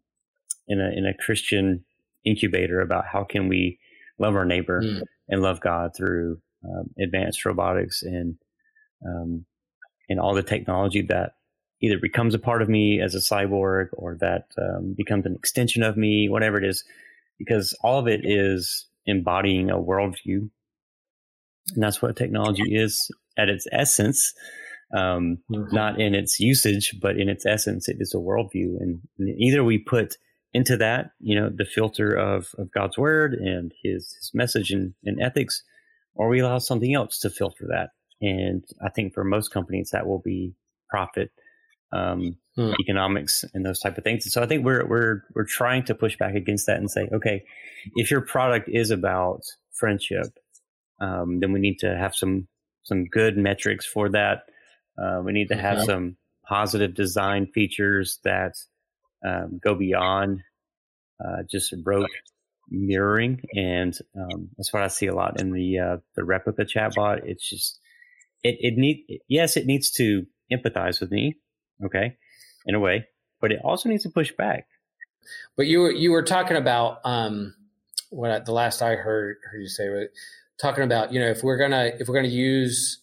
in a in a Christian incubator about how can we love our neighbor mm. and love God through um, advanced robotics and um, and all the technology that either becomes a part of me as a cyborg or that um, becomes an extension of me, whatever it is, because all of it is embodying a worldview, and that's what technology is at its essence um, mm-hmm. not in its usage, but in its essence, it is a worldview. And, either we put into that, you know, the filter of, of God's word and his, his message and, and ethics, or we allow something else to filter that. And I think for most companies, that will be profit, um, hmm. economics, and those type of things. And so I think we're we're we're trying to push back against that and say, okay, if your product is about friendship, um, then we need to have some some good metrics for that. Uh, we need to have some positive design features that um, go beyond uh, just rote mirroring, and um, that's what I see a lot in the uh, the Replika chatbot. It's just it it need yes, it needs to empathize with me, okay, in a way, but it also needs to push back. But you were you were talking about um, what I, the last I heard heard you say, was talking about you know if we're gonna if we're gonna use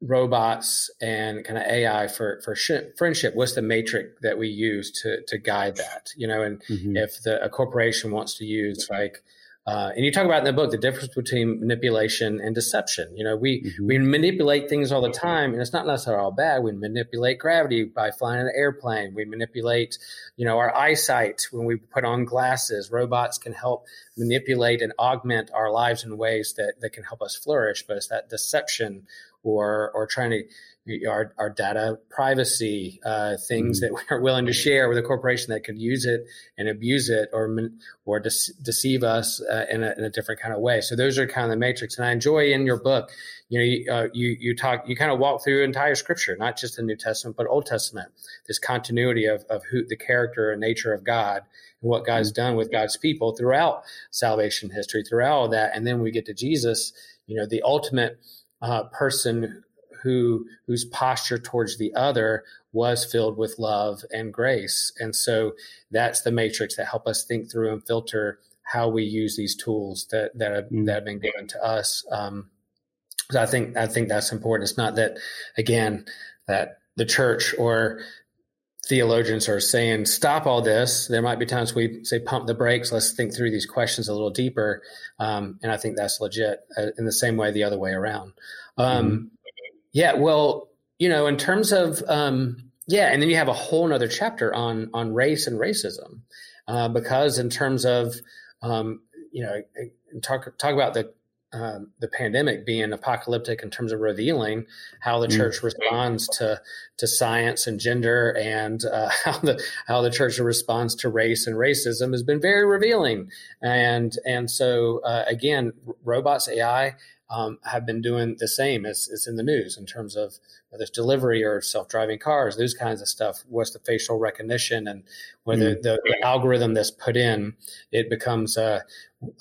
robots and kind of AI for for sh- friendship, what's the matrix that we use to to guide that? You know, and mm-hmm. if the a corporation wants to use like uh, and you talk about in the book the difference between manipulation and deception. You know, we mm-hmm. we manipulate things all the time, and it's not necessarily all bad. We manipulate gravity by flying an airplane. We manipulate, you know, our eyesight when we put on glasses. Robots can help manipulate and augment our lives in ways that that can help us flourish. But it's that deception or or trying to our, our data privacy, uh, things mm-hmm. that we're willing to share with a corporation that could use it and abuse it or or de- deceive us uh, in, a, in, a, different kind of way. So those are kind of the matrix. And I enjoy in your book, you know, you, uh, you, you talk, you kind of walk through entire scripture, not just the New Testament, but Old Testament, this continuity of, of who the character and nature of God and what God's mm-hmm. done with God's people throughout salvation history, throughout all that. And then we get to Jesus, you know, the ultimate uh, person who whose posture towards the other was filled with love and grace. And so that's the matrix that help us think through and filter how we use these tools that that have, mm. that have been given to us. Um, so I think I think that's important. It's not that again that the church or theologians are saying stop all this. There might be times we say pump the brakes. Let's think through these questions a little deeper. Um, and I think that's legit. Uh, in the same way, the other way around. Um, mm-hmm. Yeah, well, you know, in terms of um, yeah, and then you have a whole other chapter on on race and racism, uh, because in terms of um, you know, talk talk about the um, the pandemic being apocalyptic in terms of revealing how the mm. church responds to to science and gender and uh, how the how the church responds to race and racism has been very revealing and and so uh, again robots AI um, have been doing the same as, as in the news in terms of whether it's delivery or self-driving cars, those kinds of stuff. What's the facial recognition and whether mm. the, the, algorithm that's put in, it becomes a,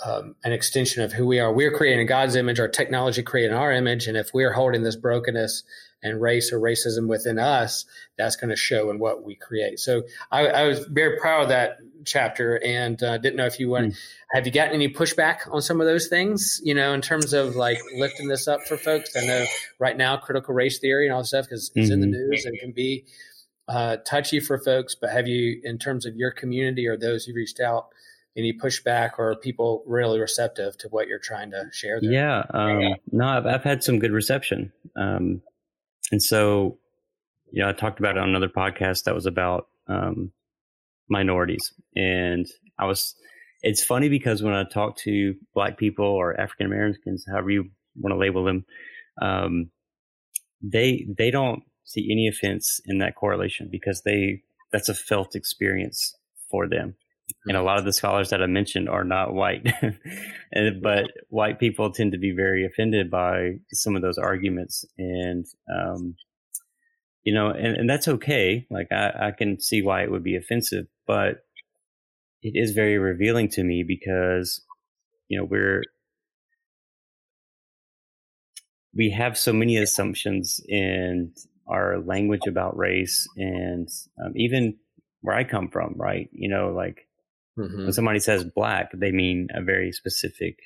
um, an extension of who we are. We're creating God's image, our technology creating our image, and if we're holding this brokenness and race or racism within us, that's going to show in what we create. So I, I was very proud of that chapter and uh, didn't know if you want. Mm. Have you gotten any pushback on some of those things? You know, in terms of like lifting this up for folks. I know right now critical race theory and all this stuff because mm-hmm. it's in the mm-hmm. news and can be uh, touchy for folks. But have you, in terms of your community or those you reached out? any pushback or people really receptive to what you're trying to share there? Yeah, um, no, I've, I've, had some good reception. Um, and so, know, I talked about it on another podcast that was about um, minorities. And I was, it's funny because when I talk to black people or African Americans, however you want to label them, um, they they don't see any offense in that correlation because they that's a felt experience for them. And a lot of the scholars that I mentioned are not white, and, but white people tend to be very offended by some of those arguments. And, um, you know, and, and that's okay. Like I, I can see why it would be offensive, but it is very revealing to me because, you know, we're, we have so many assumptions in our language about race and um, even where I come from, right? You know, like Mm-hmm. When somebody says black, they mean a very specific,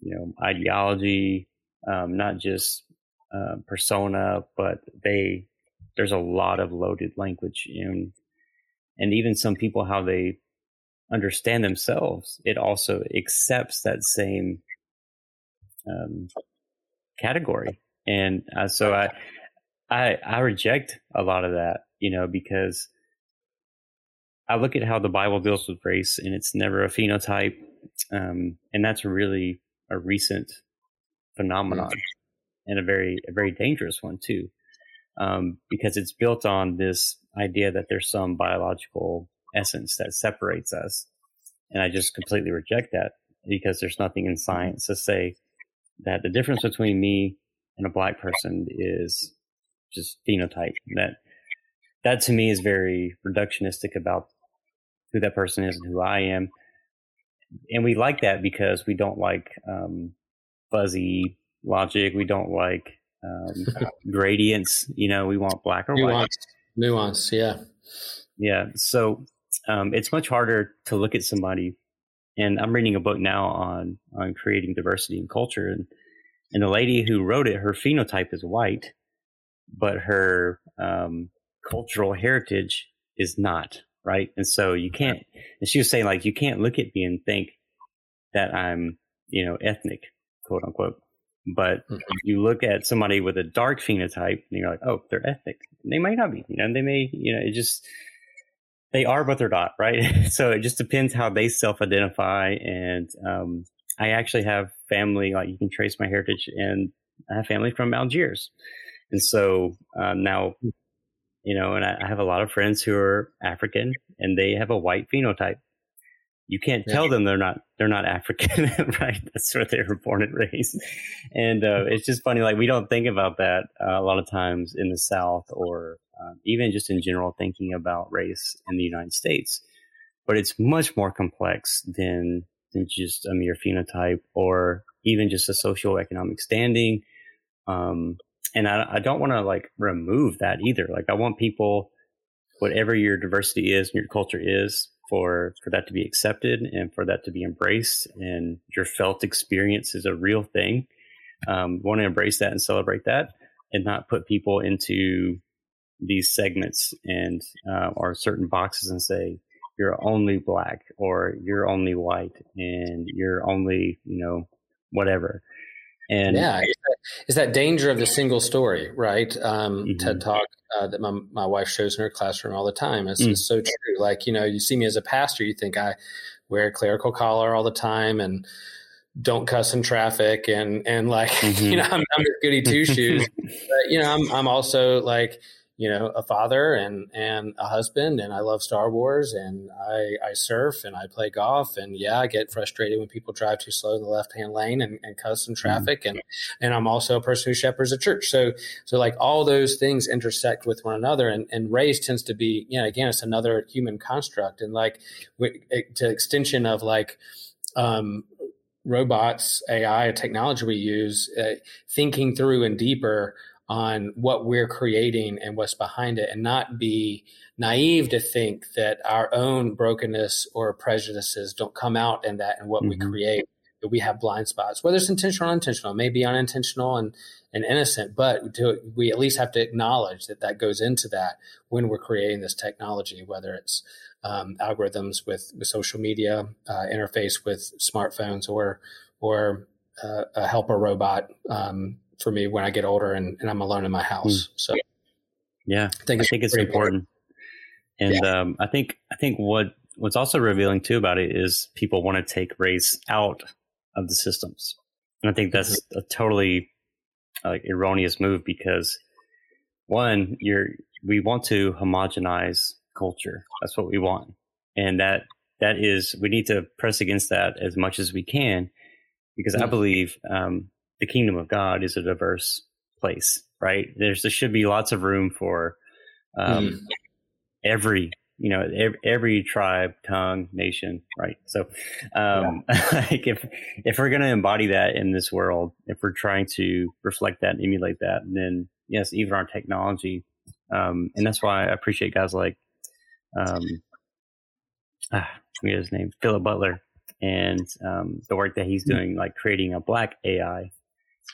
you know, ideology, um, not just uh, persona, but they there's a lot of loaded language and and even some people how they understand themselves. It also accepts that same um, category, and uh, so I I I reject a lot of that, you know, because I look at how the Bible deals with race, and it's never a phenotype, um, and that's really a recent phenomenon, and a very a very dangerous one too, um, because it's built on this idea that there's some biological essence that separates us, and I just completely reject that because there's nothing in science to say that the difference between me and a black person is just phenotype. That that to me is very reductionistic about who that person is and who I am. and we like that because we don't like um, fuzzy logic. We don't like um, gradients. You know, we want black or nuance. white. Nuance, yeah, yeah. So um, it's much harder to look at somebody. And I'm reading a book now on on creating diversity in culture, and and the lady who wrote it, her phenotype is white, but her um, cultural heritage is not right. And so you can't. And she was saying like you can't look at me and think that I'm you know ethnic, quote unquote. But mm-hmm. you look at somebody with a dark phenotype, and you're like, oh, they're ethnic. They might not be. You know, they may. You know, it just they are, but they're not, right? so it just depends how they self-identify. And um, I actually have family, like you can trace my heritage, and I have family from Algiers, and so um, now, you know, and I, I, have a lot of friends who are African, and they have a white phenotype. You can't tell them they're not they're not African, right? That's where they were born and raised, and uh, it's just funny. Like we don't think about that uh, a lot of times in the South or um, even just in general thinking about race in the United States. But it's much more complex than, than just a mere phenotype or even just a socioeconomic standing. Um, and I, I don't want to like remove that either. Like I want people, whatever your diversity is and your culture is, for for that to be accepted and for that to be embraced, and your felt experience is a real thing. Um, want to embrace that and celebrate that, and not put people into these segments and uh, or certain boxes and say you're only black or you're only white and you're only you know whatever and yeah it's that danger of the single story right um, mm-hmm. ted talk uh, that my, my wife shows in her classroom all the time it's, mm. so true like you know you see me as a pastor you think i wear a clerical collar all the time and don't cuss in traffic and and like mm-hmm. you know i'm, I'm goody two shoes but you know I'm, I'm also like you know, a father and and a husband, and I love Star Wars, and I, I surf and I play golf, and yeah, I get frustrated when people drive too slow in the left hand lane and, and cuss in mm-hmm. traffic, mm-hmm. and and I'm also a person who shepherds a church, so so like all those things intersect with one another, and and race tends to be, you know, again, it's another human construct, and like to extension of like. Um, robots, AI, a technology we use, uh, thinking through and deeper on what we're creating and what's behind it and not be naive to think that our own brokenness or prejudices don't come out in that and what mm-hmm. we create that we have blind spots whether it's intentional or unintentional maybe unintentional and, and innocent but to, we at least have to acknowledge that that goes into that when we're creating this technology whether it's um, algorithms with, with social media uh, interface with smartphones or or uh, a helper robot um, for me when I get older and, and I'm alone in my house. Mm. So yeah, I think, I think it's important. important. And yeah. um, I think I think what what's also revealing too about it is people want to take race out of the systems, and I think that's mm-hmm. a totally like erroneous move because one, you're we want to homogenize culture. That's what we want, and that that is we need to press against that as much as we can because. I believe um, the kingdom of God is a diverse place, right? There's there should be lots of room for um, mm. every you know every, every, tribe, tongue, nation, right? So, um, yeah. like if if we're going to embody that in this world, if we're trying to reflect that and emulate that, then yes, even our technology, um, and that's why I appreciate guys like um, ah, I his name, Philip Butler, and um, the work that he's hmm. doing, like creating a black AI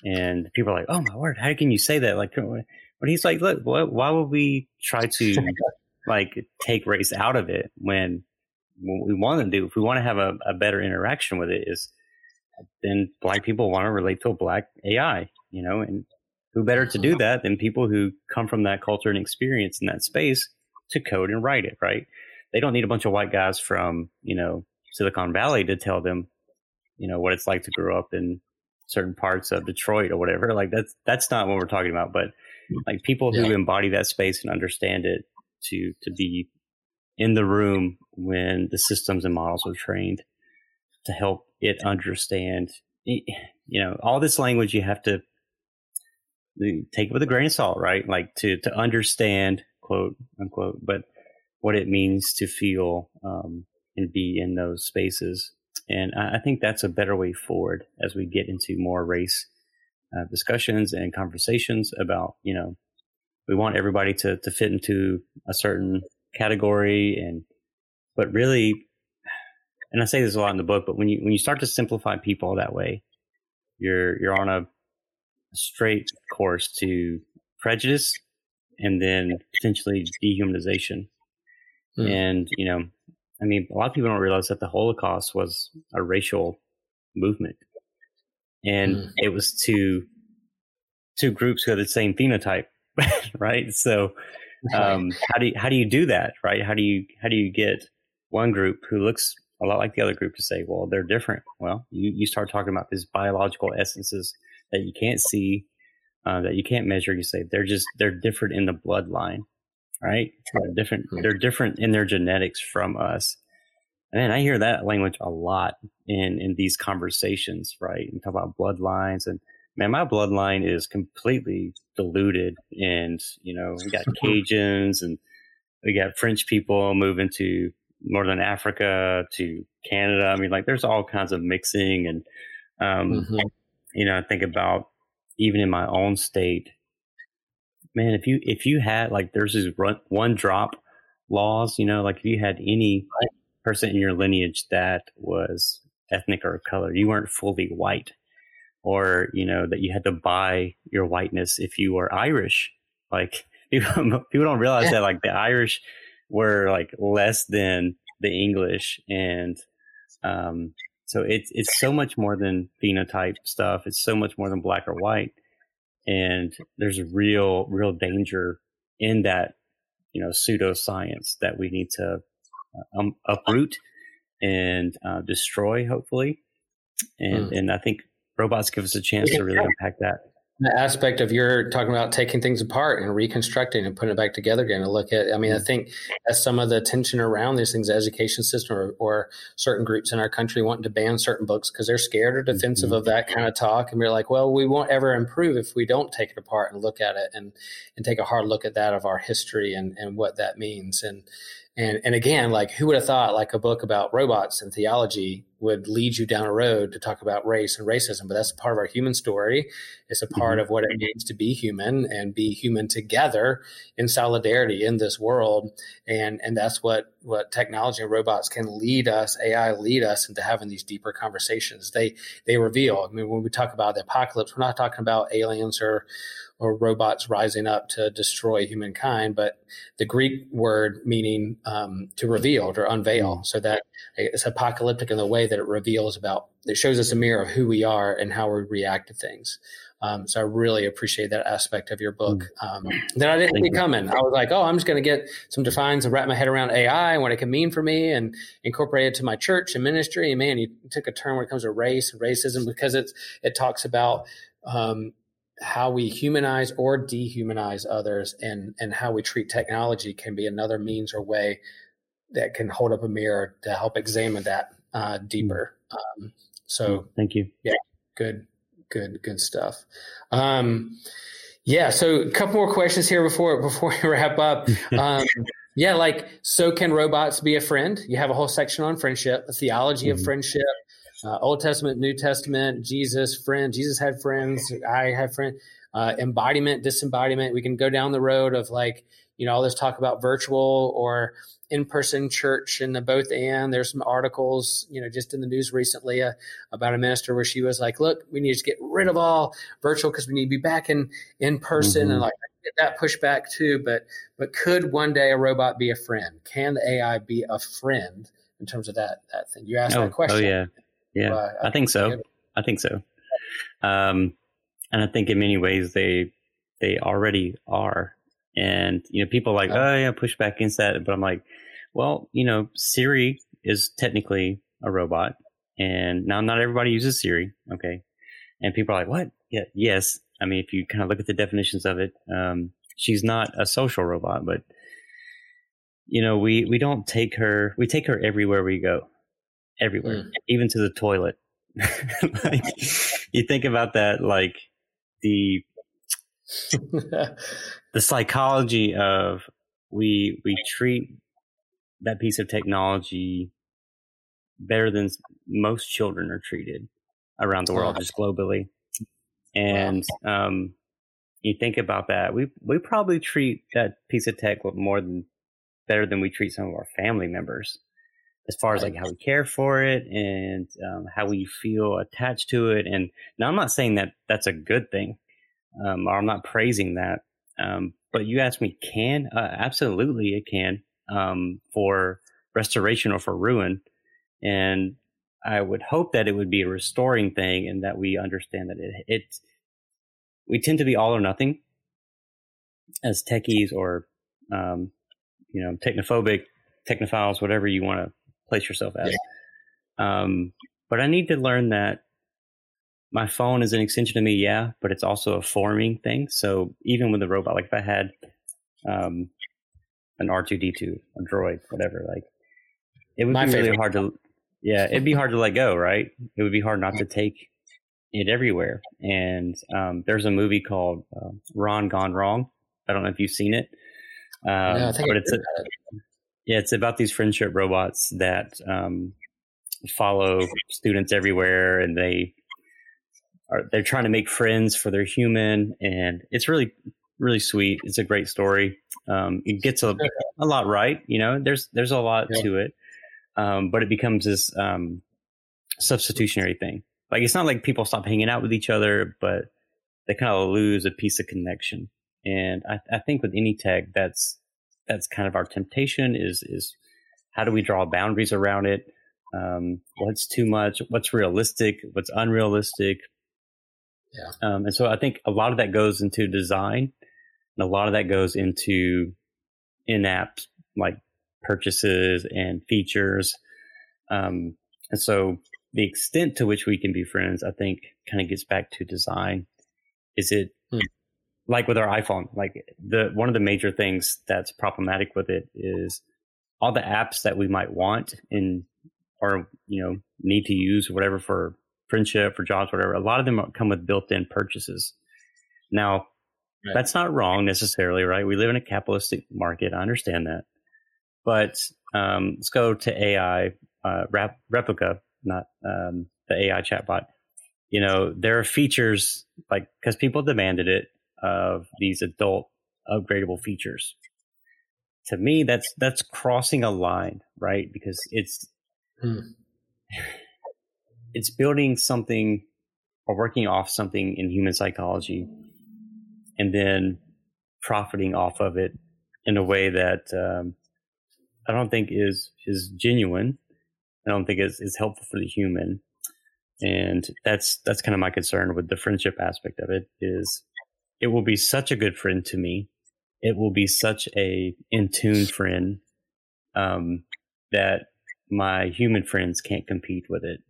and people are like, "Oh my word, how can you say that?" Like, but he's like, "Look, why would we try to like take race out of it when what we want to do, if we want to have a, a better interaction with it, is then black people want to relate to a black AI, you know, and who better to do that than people who come from that culture and experience in that space to code and write it, right? They don't need a bunch of white guys from, you know, Silicon Valley to tell them, you know, what it's like to grow up in certain parts of Detroit or whatever. Like that's that's not what we're talking about. But like people who yeah. embody that space and understand it to to be in the room when the systems and models are trained to help it understand you know all this language you have to take it with a grain of salt right like to to understand quote unquote but what it means to feel um, and be in those spaces And I, think that's a better way forward as we get into more race uh, discussions and conversations about, you know, we want everybody to, to fit into a certain category and, but really, and I say this a lot in the book, but when you, when you start to simplify people that way, you're, you're on a straight course to prejudice and then potentially dehumanization. Mm. And, you know, I mean, a lot of people don't realize that the Holocaust was a racial movement. And mm. it was to two groups who had the same phenotype, right? So, um, how do you, how do you do that, right? How do you how do you get one group who looks a lot like the other group to say, well, they're different? Well, you you start talking about these biological essences that you can't see, uh, that you can't measure. You say they're just they're different in the bloodline, right? They're different. They're different in their genetics from us. And I hear that language a lot in in these conversations, right? And talk about bloodlines and man, my bloodline is completely diluted. And, you know, we got Cajuns and we got French people moving to Northern Africa to Canada. I mean, like there's all kinds of mixing. And, um, mm-hmm. you know, I think about even in my own state, man, if you, if you had like, there's these one drop laws, you know, like if you had any person in your lineage that was ethnic or color, you weren't fully white or you know that you had to buy your whiteness if you were Irish. Like people, people don't realize that like the Irish were like less than the English, and um, so it's it's so much more than phenotype stuff. It's so much more than black or white, and there's a real real danger in that you know pseudoscience that we need to uh, um, uproot and uh, destroy, hopefully. And mm. and I think robots give us a chance to really impact that. The aspect of you're talking about taking things apart and reconstructing and putting it back together again and look at, I mean, I think that's some of the tension around these things, the education system or, or certain groups in our country wanting to ban certain books because they're scared or defensive mm-hmm. of that kind of talk. And we're like, well, we won't ever improve if we don't take it apart and look at it and, and take a hard look at that of our history and, and what that means. And, and and again, like who would have thought like a book about robots and theology would lead you down a road to talk about race and racism? But that's part of our human story. It's a part mm-hmm. of what it means to be human and be human together in solidarity in this world. And and that's what what technology and robots can lead us, AI lead us into having these deeper conversations. They they reveal. I mean, when we talk about the apocalypse, we're not talking about aliens or or robots rising up to destroy humankind, but the Greek word meaning um, to reveal or unveil. Mm. So that it's apocalyptic in the way that it reveals about, it shows us a mirror of who we are and how we react to things. Um, so I really appreciate that aspect of your book. Mm. Um, that I didn't Thank see coming. I was like, oh, I'm just going to get some defines and wrap my head around AI and what it can mean for me and incorporate it to my church and ministry. And man, you took a turn when it comes to race and racism because it's it talks about um, how we humanize or dehumanize others and and how we treat technology can be another means or way that can hold up a mirror to help examine that uh, deeper. Um, so thank you. yeah good good good stuff. Um, yeah so a couple more questions here before before we wrap up. Um, yeah like so can robots be a friend? You have a whole section on friendship the theology mm-hmm. of friendship uh, Old Testament, New Testament, Jesus, friend. Jesus had friends. I have friends. Uh, embodiment, disembodiment. We can go down the road of like, you know, all this talk about virtual or in-person church and the both and there's some articles you know just in the news recently uh, about a minister where she was like look we need to get rid of all virtual because we need to be back in in person mm-hmm. and like get that pushback too but but could one day a robot be a friend can the ai be a friend in terms of that that thing you asked oh, that question oh yeah yeah, I, I, think so. I think so. Um, and I think in many ways they they already are. And you know, people are like, oh yeah, push back against that. But I'm like, well, you know, Siri is technically a robot, and now not everybody uses Siri. Okay, and people are like, what? Yeah, yes. I mean, if you kind of look at the definitions of it, um, she's not a social robot, but you know, we we don't take her. We take her everywhere we go everywhere, mm. even to the toilet. like, you think about that, like the the psychology of we we treat that piece of technology better than most children are treated around the world, just globally. And um, you think about that, we we probably treat that piece of tech more than better than we treat some of our family members, as far as like how we care for it and um, how we feel attached to it. And now I'm not saying that that's a good thing, um, or I'm not praising that. Um, but you asked me, can uh, absolutely it can um, for restoration or for ruin, and I would hope that it would be a restoring thing and that we understand that it it's we tend to be all or nothing as techies or um, you know technophobic technophiles whatever you want to place yourself as yeah. um, but i need to learn that my phone is an extension of me yeah but it's also a forming thing so even with a robot like if i had um, an r2d2 a droid whatever like it would my be really hard to yeah it'd be hard to let go right it would be hard not to take it everywhere. And um, there's a movie called uh, Ron Gone Wrong. I don't know if you've seen it, um, no, but it's a, it. Yeah, it's about these friendship robots that um, follow students everywhere, and they are they're trying to make friends for their human, and it's really really sweet. It's a great story. Um, it gets a, a lot right, you know. There's there's a lot yeah. to it, um, but it becomes this um, substitutionary thing like it's not like people stop hanging out with each other, but they kind of lose a piece of connection. And I, I think with any tech, that's that's kind of our temptation is is how do we draw boundaries around it? Um, what's too much? What's realistic? What's unrealistic? Yeah. Um, and so I think a lot of that goes into design, and a lot of that goes into in-app like purchases and features. Um, and so the extent to which we can be friends, I think, kind of gets back to design. Is it hmm. Like with our iPhone? Like the one of the major things that's problematic with it is all the apps that we might want in or you know need to use whatever for friendship, for jobs, whatever. A lot of them come with built-in purchases. Now, right. that's not wrong necessarily, right? We live in a capitalistic market. I understand that, but um, let's go to AI uh, Replika not um, the AI chatbot. You know, there are features like because people demanded it of these adult upgradable features. To me, that's that's crossing a line, right? Because it's hmm. it's building something or working off something in human psychology, and then profiting off of it in a way that um, I don't think is is genuine I don't think is, is helpful for the human. And that's that's kind of my concern with the friendship aspect of it is it will be such a good friend to me. It will be such a in tune friend um, that my human friends can't compete with it.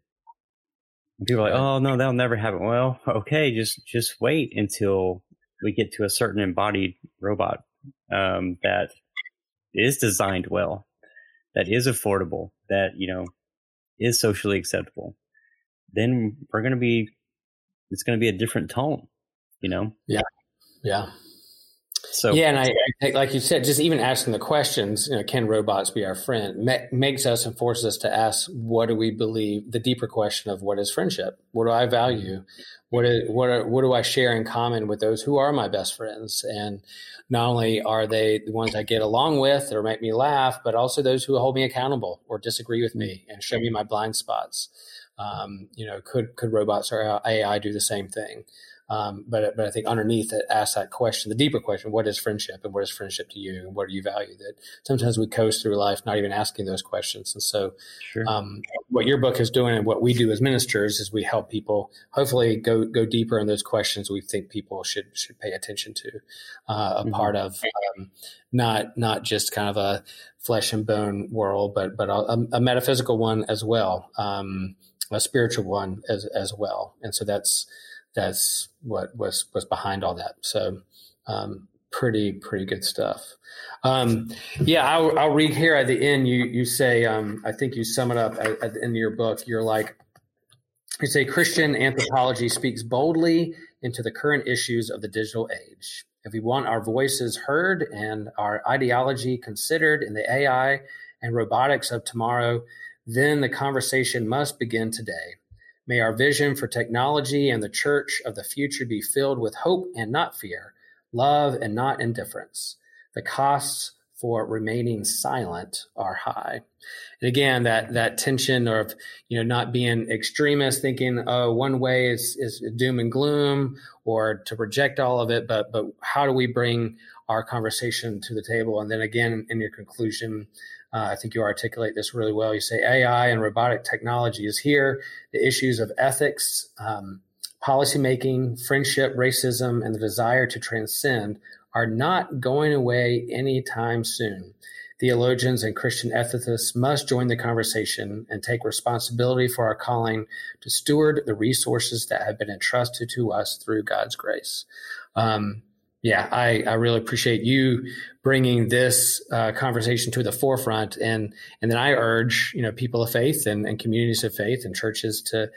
People are like, oh no, that'll never happen. Well, okay, just just wait until we get to a certain embodied robot um, that is designed well, that is affordable, that you know is socially acceptable, then we're going to be, it's going to be a different tone, you know? Yeah. Yeah. So yeah, and I, I, like you said, just even asking the questions, you know, can robots be our friend, ma- makes us and forces us to ask, what do we believe? The deeper question of what is friendship? What do I value? What is, what are, what do I share in common with those who are my best friends? And not only are they the ones I get along with or make me laugh, but also those who hold me accountable or disagree with me and show me my blind spots. Um, you know, could could robots or AI do the same thing? Um, but but I think underneath it asks that question, the deeper question: What is friendship, and what is friendship to you, and what do you value? That sometimes we coast through life not even asking those questions. And so, sure. um, what your book is doing, and what we do as ministers, is we help people hopefully go go deeper in those questions we think people should should pay attention to. Uh, a mm-hmm. part of um, not not just kind of a flesh and bone world, but but a, a metaphysical one as well, um, a spiritual one as as well. And so that's that's what was was behind all that. So um, pretty pretty good stuff. Um, yeah, I'll, I'll, read here at the end. You you say um, I think you sum it up at, at, the end of your book. You're like you say Christian anthropology speaks boldly into the current issues of the digital age. If we want our voices heard and our ideology considered in the AI and robotics of tomorrow, then the conversation must begin today. May our vision for technology and the church of the future be filled with hope and not fear, love and not indifference. The costs for remaining silent are high. And again, that that tension of you know not being extremist, thinking oh one way is is doom and gloom, or to reject all of it, but but how do we bring our conversation to the table? And then again, in your conclusion, uh, I think you articulate this really well. You say AI and robotic technology is here. The issues of ethics, um, policymaking, friendship, racism, and the desire to transcend are not going away anytime soon. Theologians and Christian ethicists must join the conversation and take responsibility for our calling to steward the resources that have been entrusted to us through God's grace. Um, yeah, I, I really appreciate you bringing this uh, conversation to the forefront, and and then I urge you know people of faith and, and communities of faith and churches to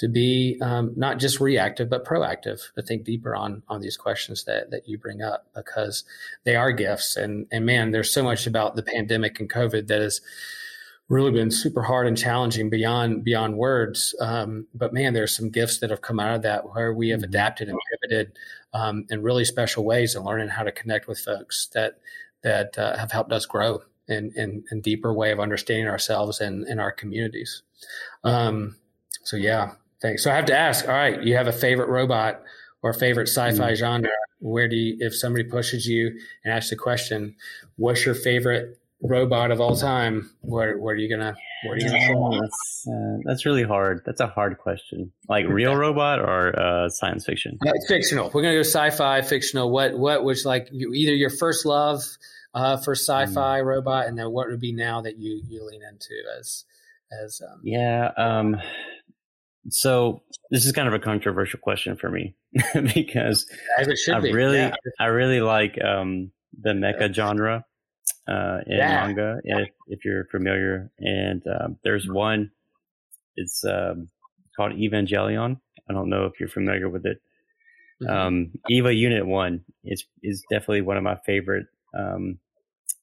to be um, not just reactive but proactive to think deeper on on these questions that that you bring up because they are gifts. And and man there's so much about the pandemic and covid that has really been super hard and challenging beyond beyond words um, but man there's some gifts that have come out of that where we have mm-hmm. adapted and pivoted um, in really special ways and learning how to connect with folks that that uh, have helped us grow in, in, in deeper way of understanding ourselves and in our communities um, so yeah Thanks. So I have to ask. All right, you have a favorite robot or favorite sci-fi mm. genre? Where do you, if somebody pushes you and asks the question, "What's your favorite robot of all time?" Where where are you gonna where are you gonna oh, that's, uh, that's really hard. That's a hard question. Like real robot or uh, science fiction? Uh, fictional. We're gonna go sci-fi, fictional. What what was like you, either your first love uh, for sci-fi mm. robot, and then what would be now that you you lean into as as um, yeah. Um, so this is kind of a controversial question for me because I be. really, yeah. I really like um, the mecha genre uh, in yeah. manga. If, if you're familiar, and um, there's one, it's um, called Evangelion. I don't know if you're familiar with it. Mm-hmm. Um, Eva Unit One is is definitely one of my favorite. Um,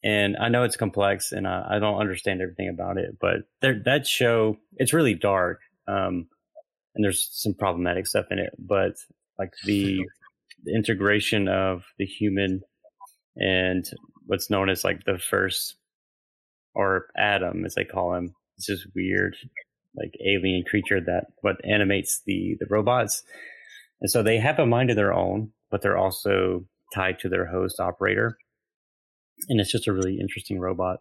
and I know it's complex, and I, I don't understand everything about it, but there, that show it's really dark. Um, and there's some problematic stuff in it, but like the, the integration of the human and what's known as like the first or Adam, as they call him, it's just weird, like alien creature that what animates the the robots, and so they have a mind of their own, but they're also tied to their host operator, and it's just a really interesting robot.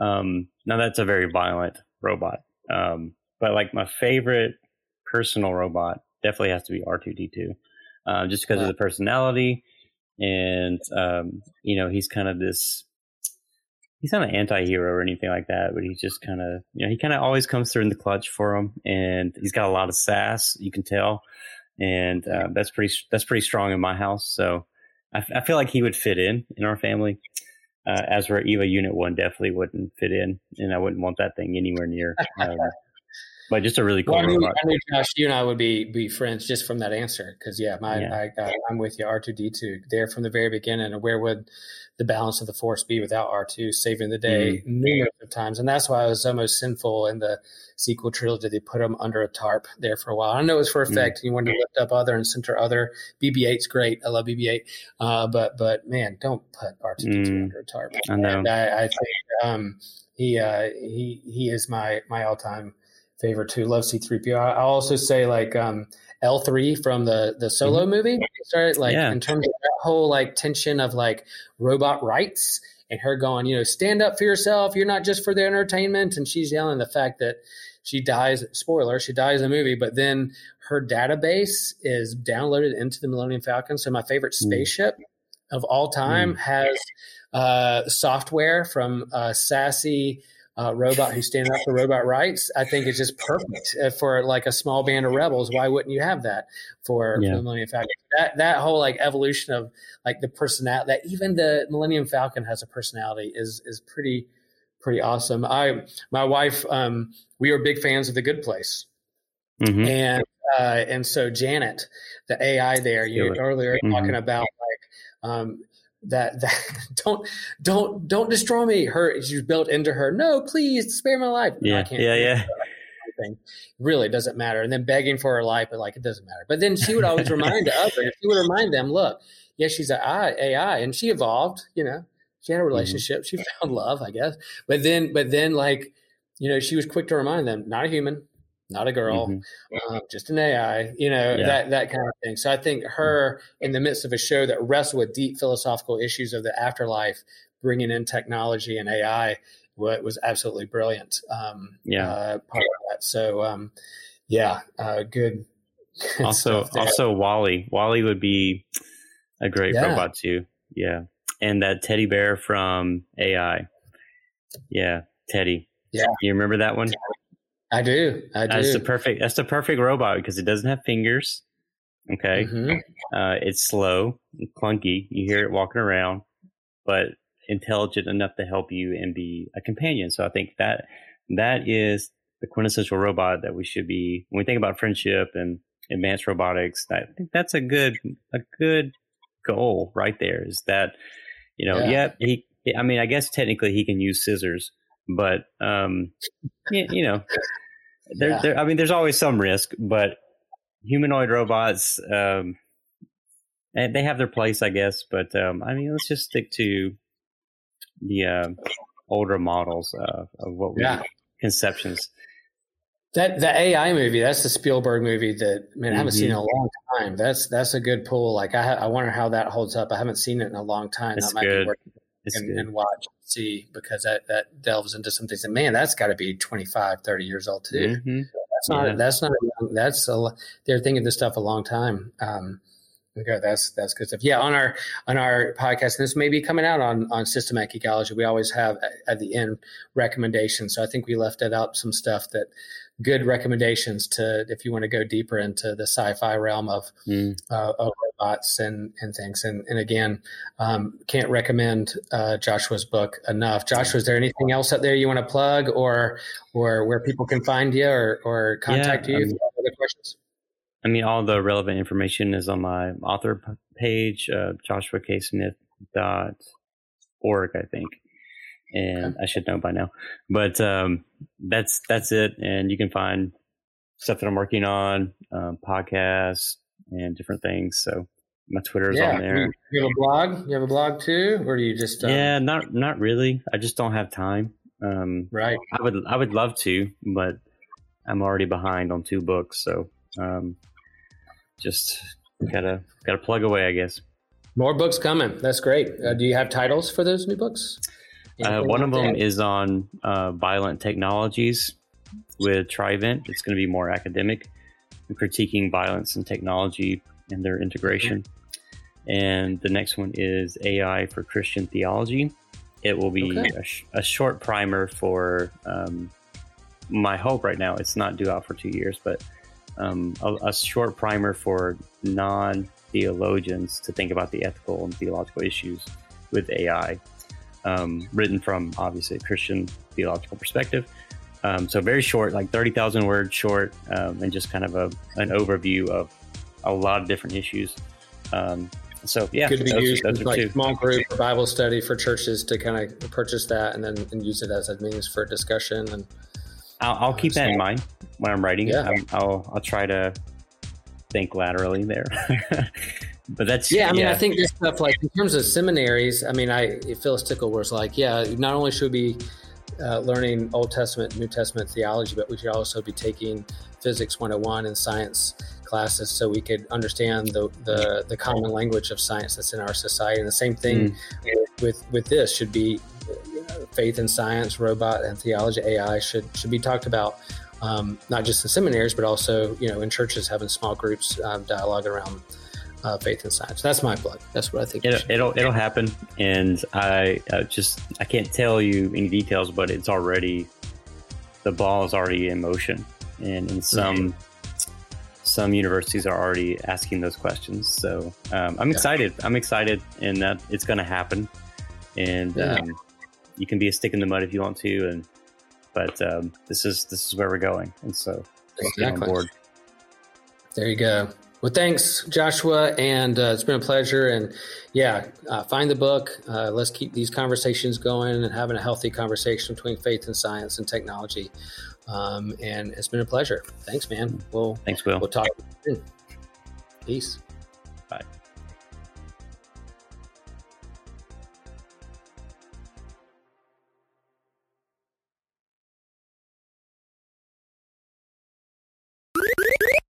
Um, now that's a very violent robot, um, but like my favorite personal robot definitely has to be R2D2, uh, just because of the personality. And, um, you know, he's kind of this, he's not an anti hero or anything like that, but he's just kind of, you know, he kind of always comes through in the clutch for him. And he's got a lot of sass, you can tell. And uh, that's pretty, that's pretty strong in my house. So I, I feel like he would fit in in our family. Uh, as for Eva Unit One, definitely wouldn't fit in, and I wouldn't want that thing anywhere near um, but just a really cool well, I, knew, I knew, Josh, you and I would be be friends just from that answer. Because yeah, my yeah. I, am with you. R two D two there from the very beginning. And where would the balance of the force be without R two saving the day mm-hmm. numerous of times? And that's why I was almost sinful in the sequel trilogy. They put him under a tarp there for a while. I know it was for mm-hmm. effect. Mm-hmm. You wanted to lift up other and center other. BB-8's great. I love BB-8. Uh, but but man, don't put R two D two mm. under a tarp. I know. And I, I think um, he uh, he he is my my all time favorite too. Love C3PO. I'll also say like um, L3 from the the Solo mm-hmm. movie. Started like yeah. in terms of that whole like tension of like robot rights and her going, you know, stand up for yourself. You're not just for the entertainment. And she's yelling the fact that she dies. Spoiler: she dies in the movie, but then her database is downloaded into the Millennium Falcon. So my favorite mm. spaceship mm. of all time mm. has uh, software from uh, sassy uh, robot who's standing up for robot rights, I think it's just perfect uh, for like a small band of rebels. Why wouldn't you have that for, yeah. for the Millennium Falcon? That that whole like evolution of like the personality that even the Millennium Falcon has a personality is is pretty pretty awesome. I my wife um, we are big fans of The Good Place, mm-hmm. and uh, and so Janet, the AI there, you earlier mm-hmm. talking about like um, that that don't don't don't destroy me. Her she's built into her. No, please spare my life. Yeah, yeah, yeah. Thing. Really doesn't matter. And then begging for her life, but like it doesn't matter. But then she would always remind others. She would remind them, look, yes, she's an AI, and she evolved. You know, she had a mm-hmm. relationship. Mm-hmm. She found love, I guess. But then, but then, like, you know, she was quick to remind them, not a human, not a girl, mm-hmm. uh, just an AI, you know, yeah. that, that kind of thing. So I think her in the midst of a show that wrestled with deep philosophical issues of the afterlife, bringing in technology and AI what was absolutely brilliant. Um, yeah. Uh, part of that. So, um, yeah, uh, good. good also, also WALL-E. WALL-E would be a great yeah. robot too. Yeah. And that teddy bear from AI. Yeah. Teddy. Yeah. You remember that one? I do. I do. That's the perfect. That's the perfect robot because it doesn't have fingers. Okay. Mm-hmm. Uh, it's slow, and clunky. You hear it walking around, but intelligent enough to help you and be a companion. So I think that that is the quintessential robot that we should be when we think about friendship and advanced robotics. I think that's a good a good goal right there. Is that you know, yeah, yeah he. I mean, I guess technically he can use scissors, but um, you, you know, there, yeah. there. I mean, there's always some risk, but humanoid robots, um, they have their place, I guess. But um, I mean, let's just stick to the uh, older models uh, of what we yeah. conceptions. That the AI movie, that's the Spielberg movie that man, I haven't mm-hmm. seen in a long time. That's that's a good pull. Like I, I wonder how that holds up. I haven't seen it in a long time. That might good. be worth and, and, watch and see because that, that delves into some things. And man, that's got to be 25, 30 years old too. Mm-hmm. That's not, yeah. that's not, young, that's a, they're thinking this stuff a long time. Um, okay, that's, that's good stuff. Yeah. On our, on our podcast, and this may be coming out on, on Systematic Geekology. We always have at, at the end recommendations. So I think we left it up some stuff that, good recommendations to if you want to go deeper into the sci-fi realm of, mm. uh, of robots and and things. And and again, um, can't recommend uh, Joshua's book enough. Joshua, is there anything else out there you want to plug, or or where people can find you or or contact yeah, you? Um, other questions. I mean, all the relevant information is on my author page, uh, joshuaksmith.org, I think and. I should know by now. But um, that's that's it, and you can find stuff that I'm working on, um, podcasts and different things. So my Twitter is yeah. on there. You have a blog? You have a blog too, or do you just? Um... Yeah, not not really. I just don't have time. Um, right. I would I would love to, but I'm already behind on two books, so um, just gotta gotta plug away, I guess. More books coming. That's great. Uh, do you have titles for those new books? Uh, one of them is on uh, violent technologies with Trivent. It's going to be more academic, critiquing violence and technology and their integration. And the next one is AI for Christian theology. It will be okay. a, sh- a, short primer for um, my hope right now. It's not due out for two years, but um, a, a short primer for non theologians to think about the ethical and theological issues with AI um, written from obviously a Christian theological perspective. Um, so very short, like 30,000 words short, um, and just kind of a, an overview of a lot of different issues. Um, so yeah, could be those, used those like two. small group Bible study for churches to kind of purchase that and then and use it as a means for discussion. And I'll, I'll keep that in mind when I'm writing. Yeah. i I'll I'll try to think laterally there. but that's yeah. I mean, yeah. I think this stuff like in terms of seminaries. I mean, I Phyllis Tickle was like, yeah, not only should we be uh, learning Old Testament, New Testament theology, but we should also be taking physics 101 and science classes so we could understand the, the, the common language of science that's in our society. And the same thing mm. with, with this should be faith and science, robot and theology, AI should should be talked about um, not just in seminaries, but also you know in churches having small groups um, dialogue around uh, faith and science. That's my plug. That's what I think. It'll it'll, it'll, happen, and I uh, just I can't tell you any details, but it's already the ball is already in motion, and in some. Mm-hmm. Some universities are already asking those questions, so um, I'm yeah. excited. I'm excited, and that it's going to happen. And um, you can be a stick in the mud if you want to, and but um, this is this is where we're going, and so exactly. on board. There you go. Well, thanks, Joshua, and uh, it's been a pleasure. And yeah, uh, find the book. Uh, let's keep these conversations going and having a healthy conversation between faith and science and technology. Um, and it's been a pleasure. Thanks, man. We'll thanks, Will. We'll talk. Soon. Peace. Bye.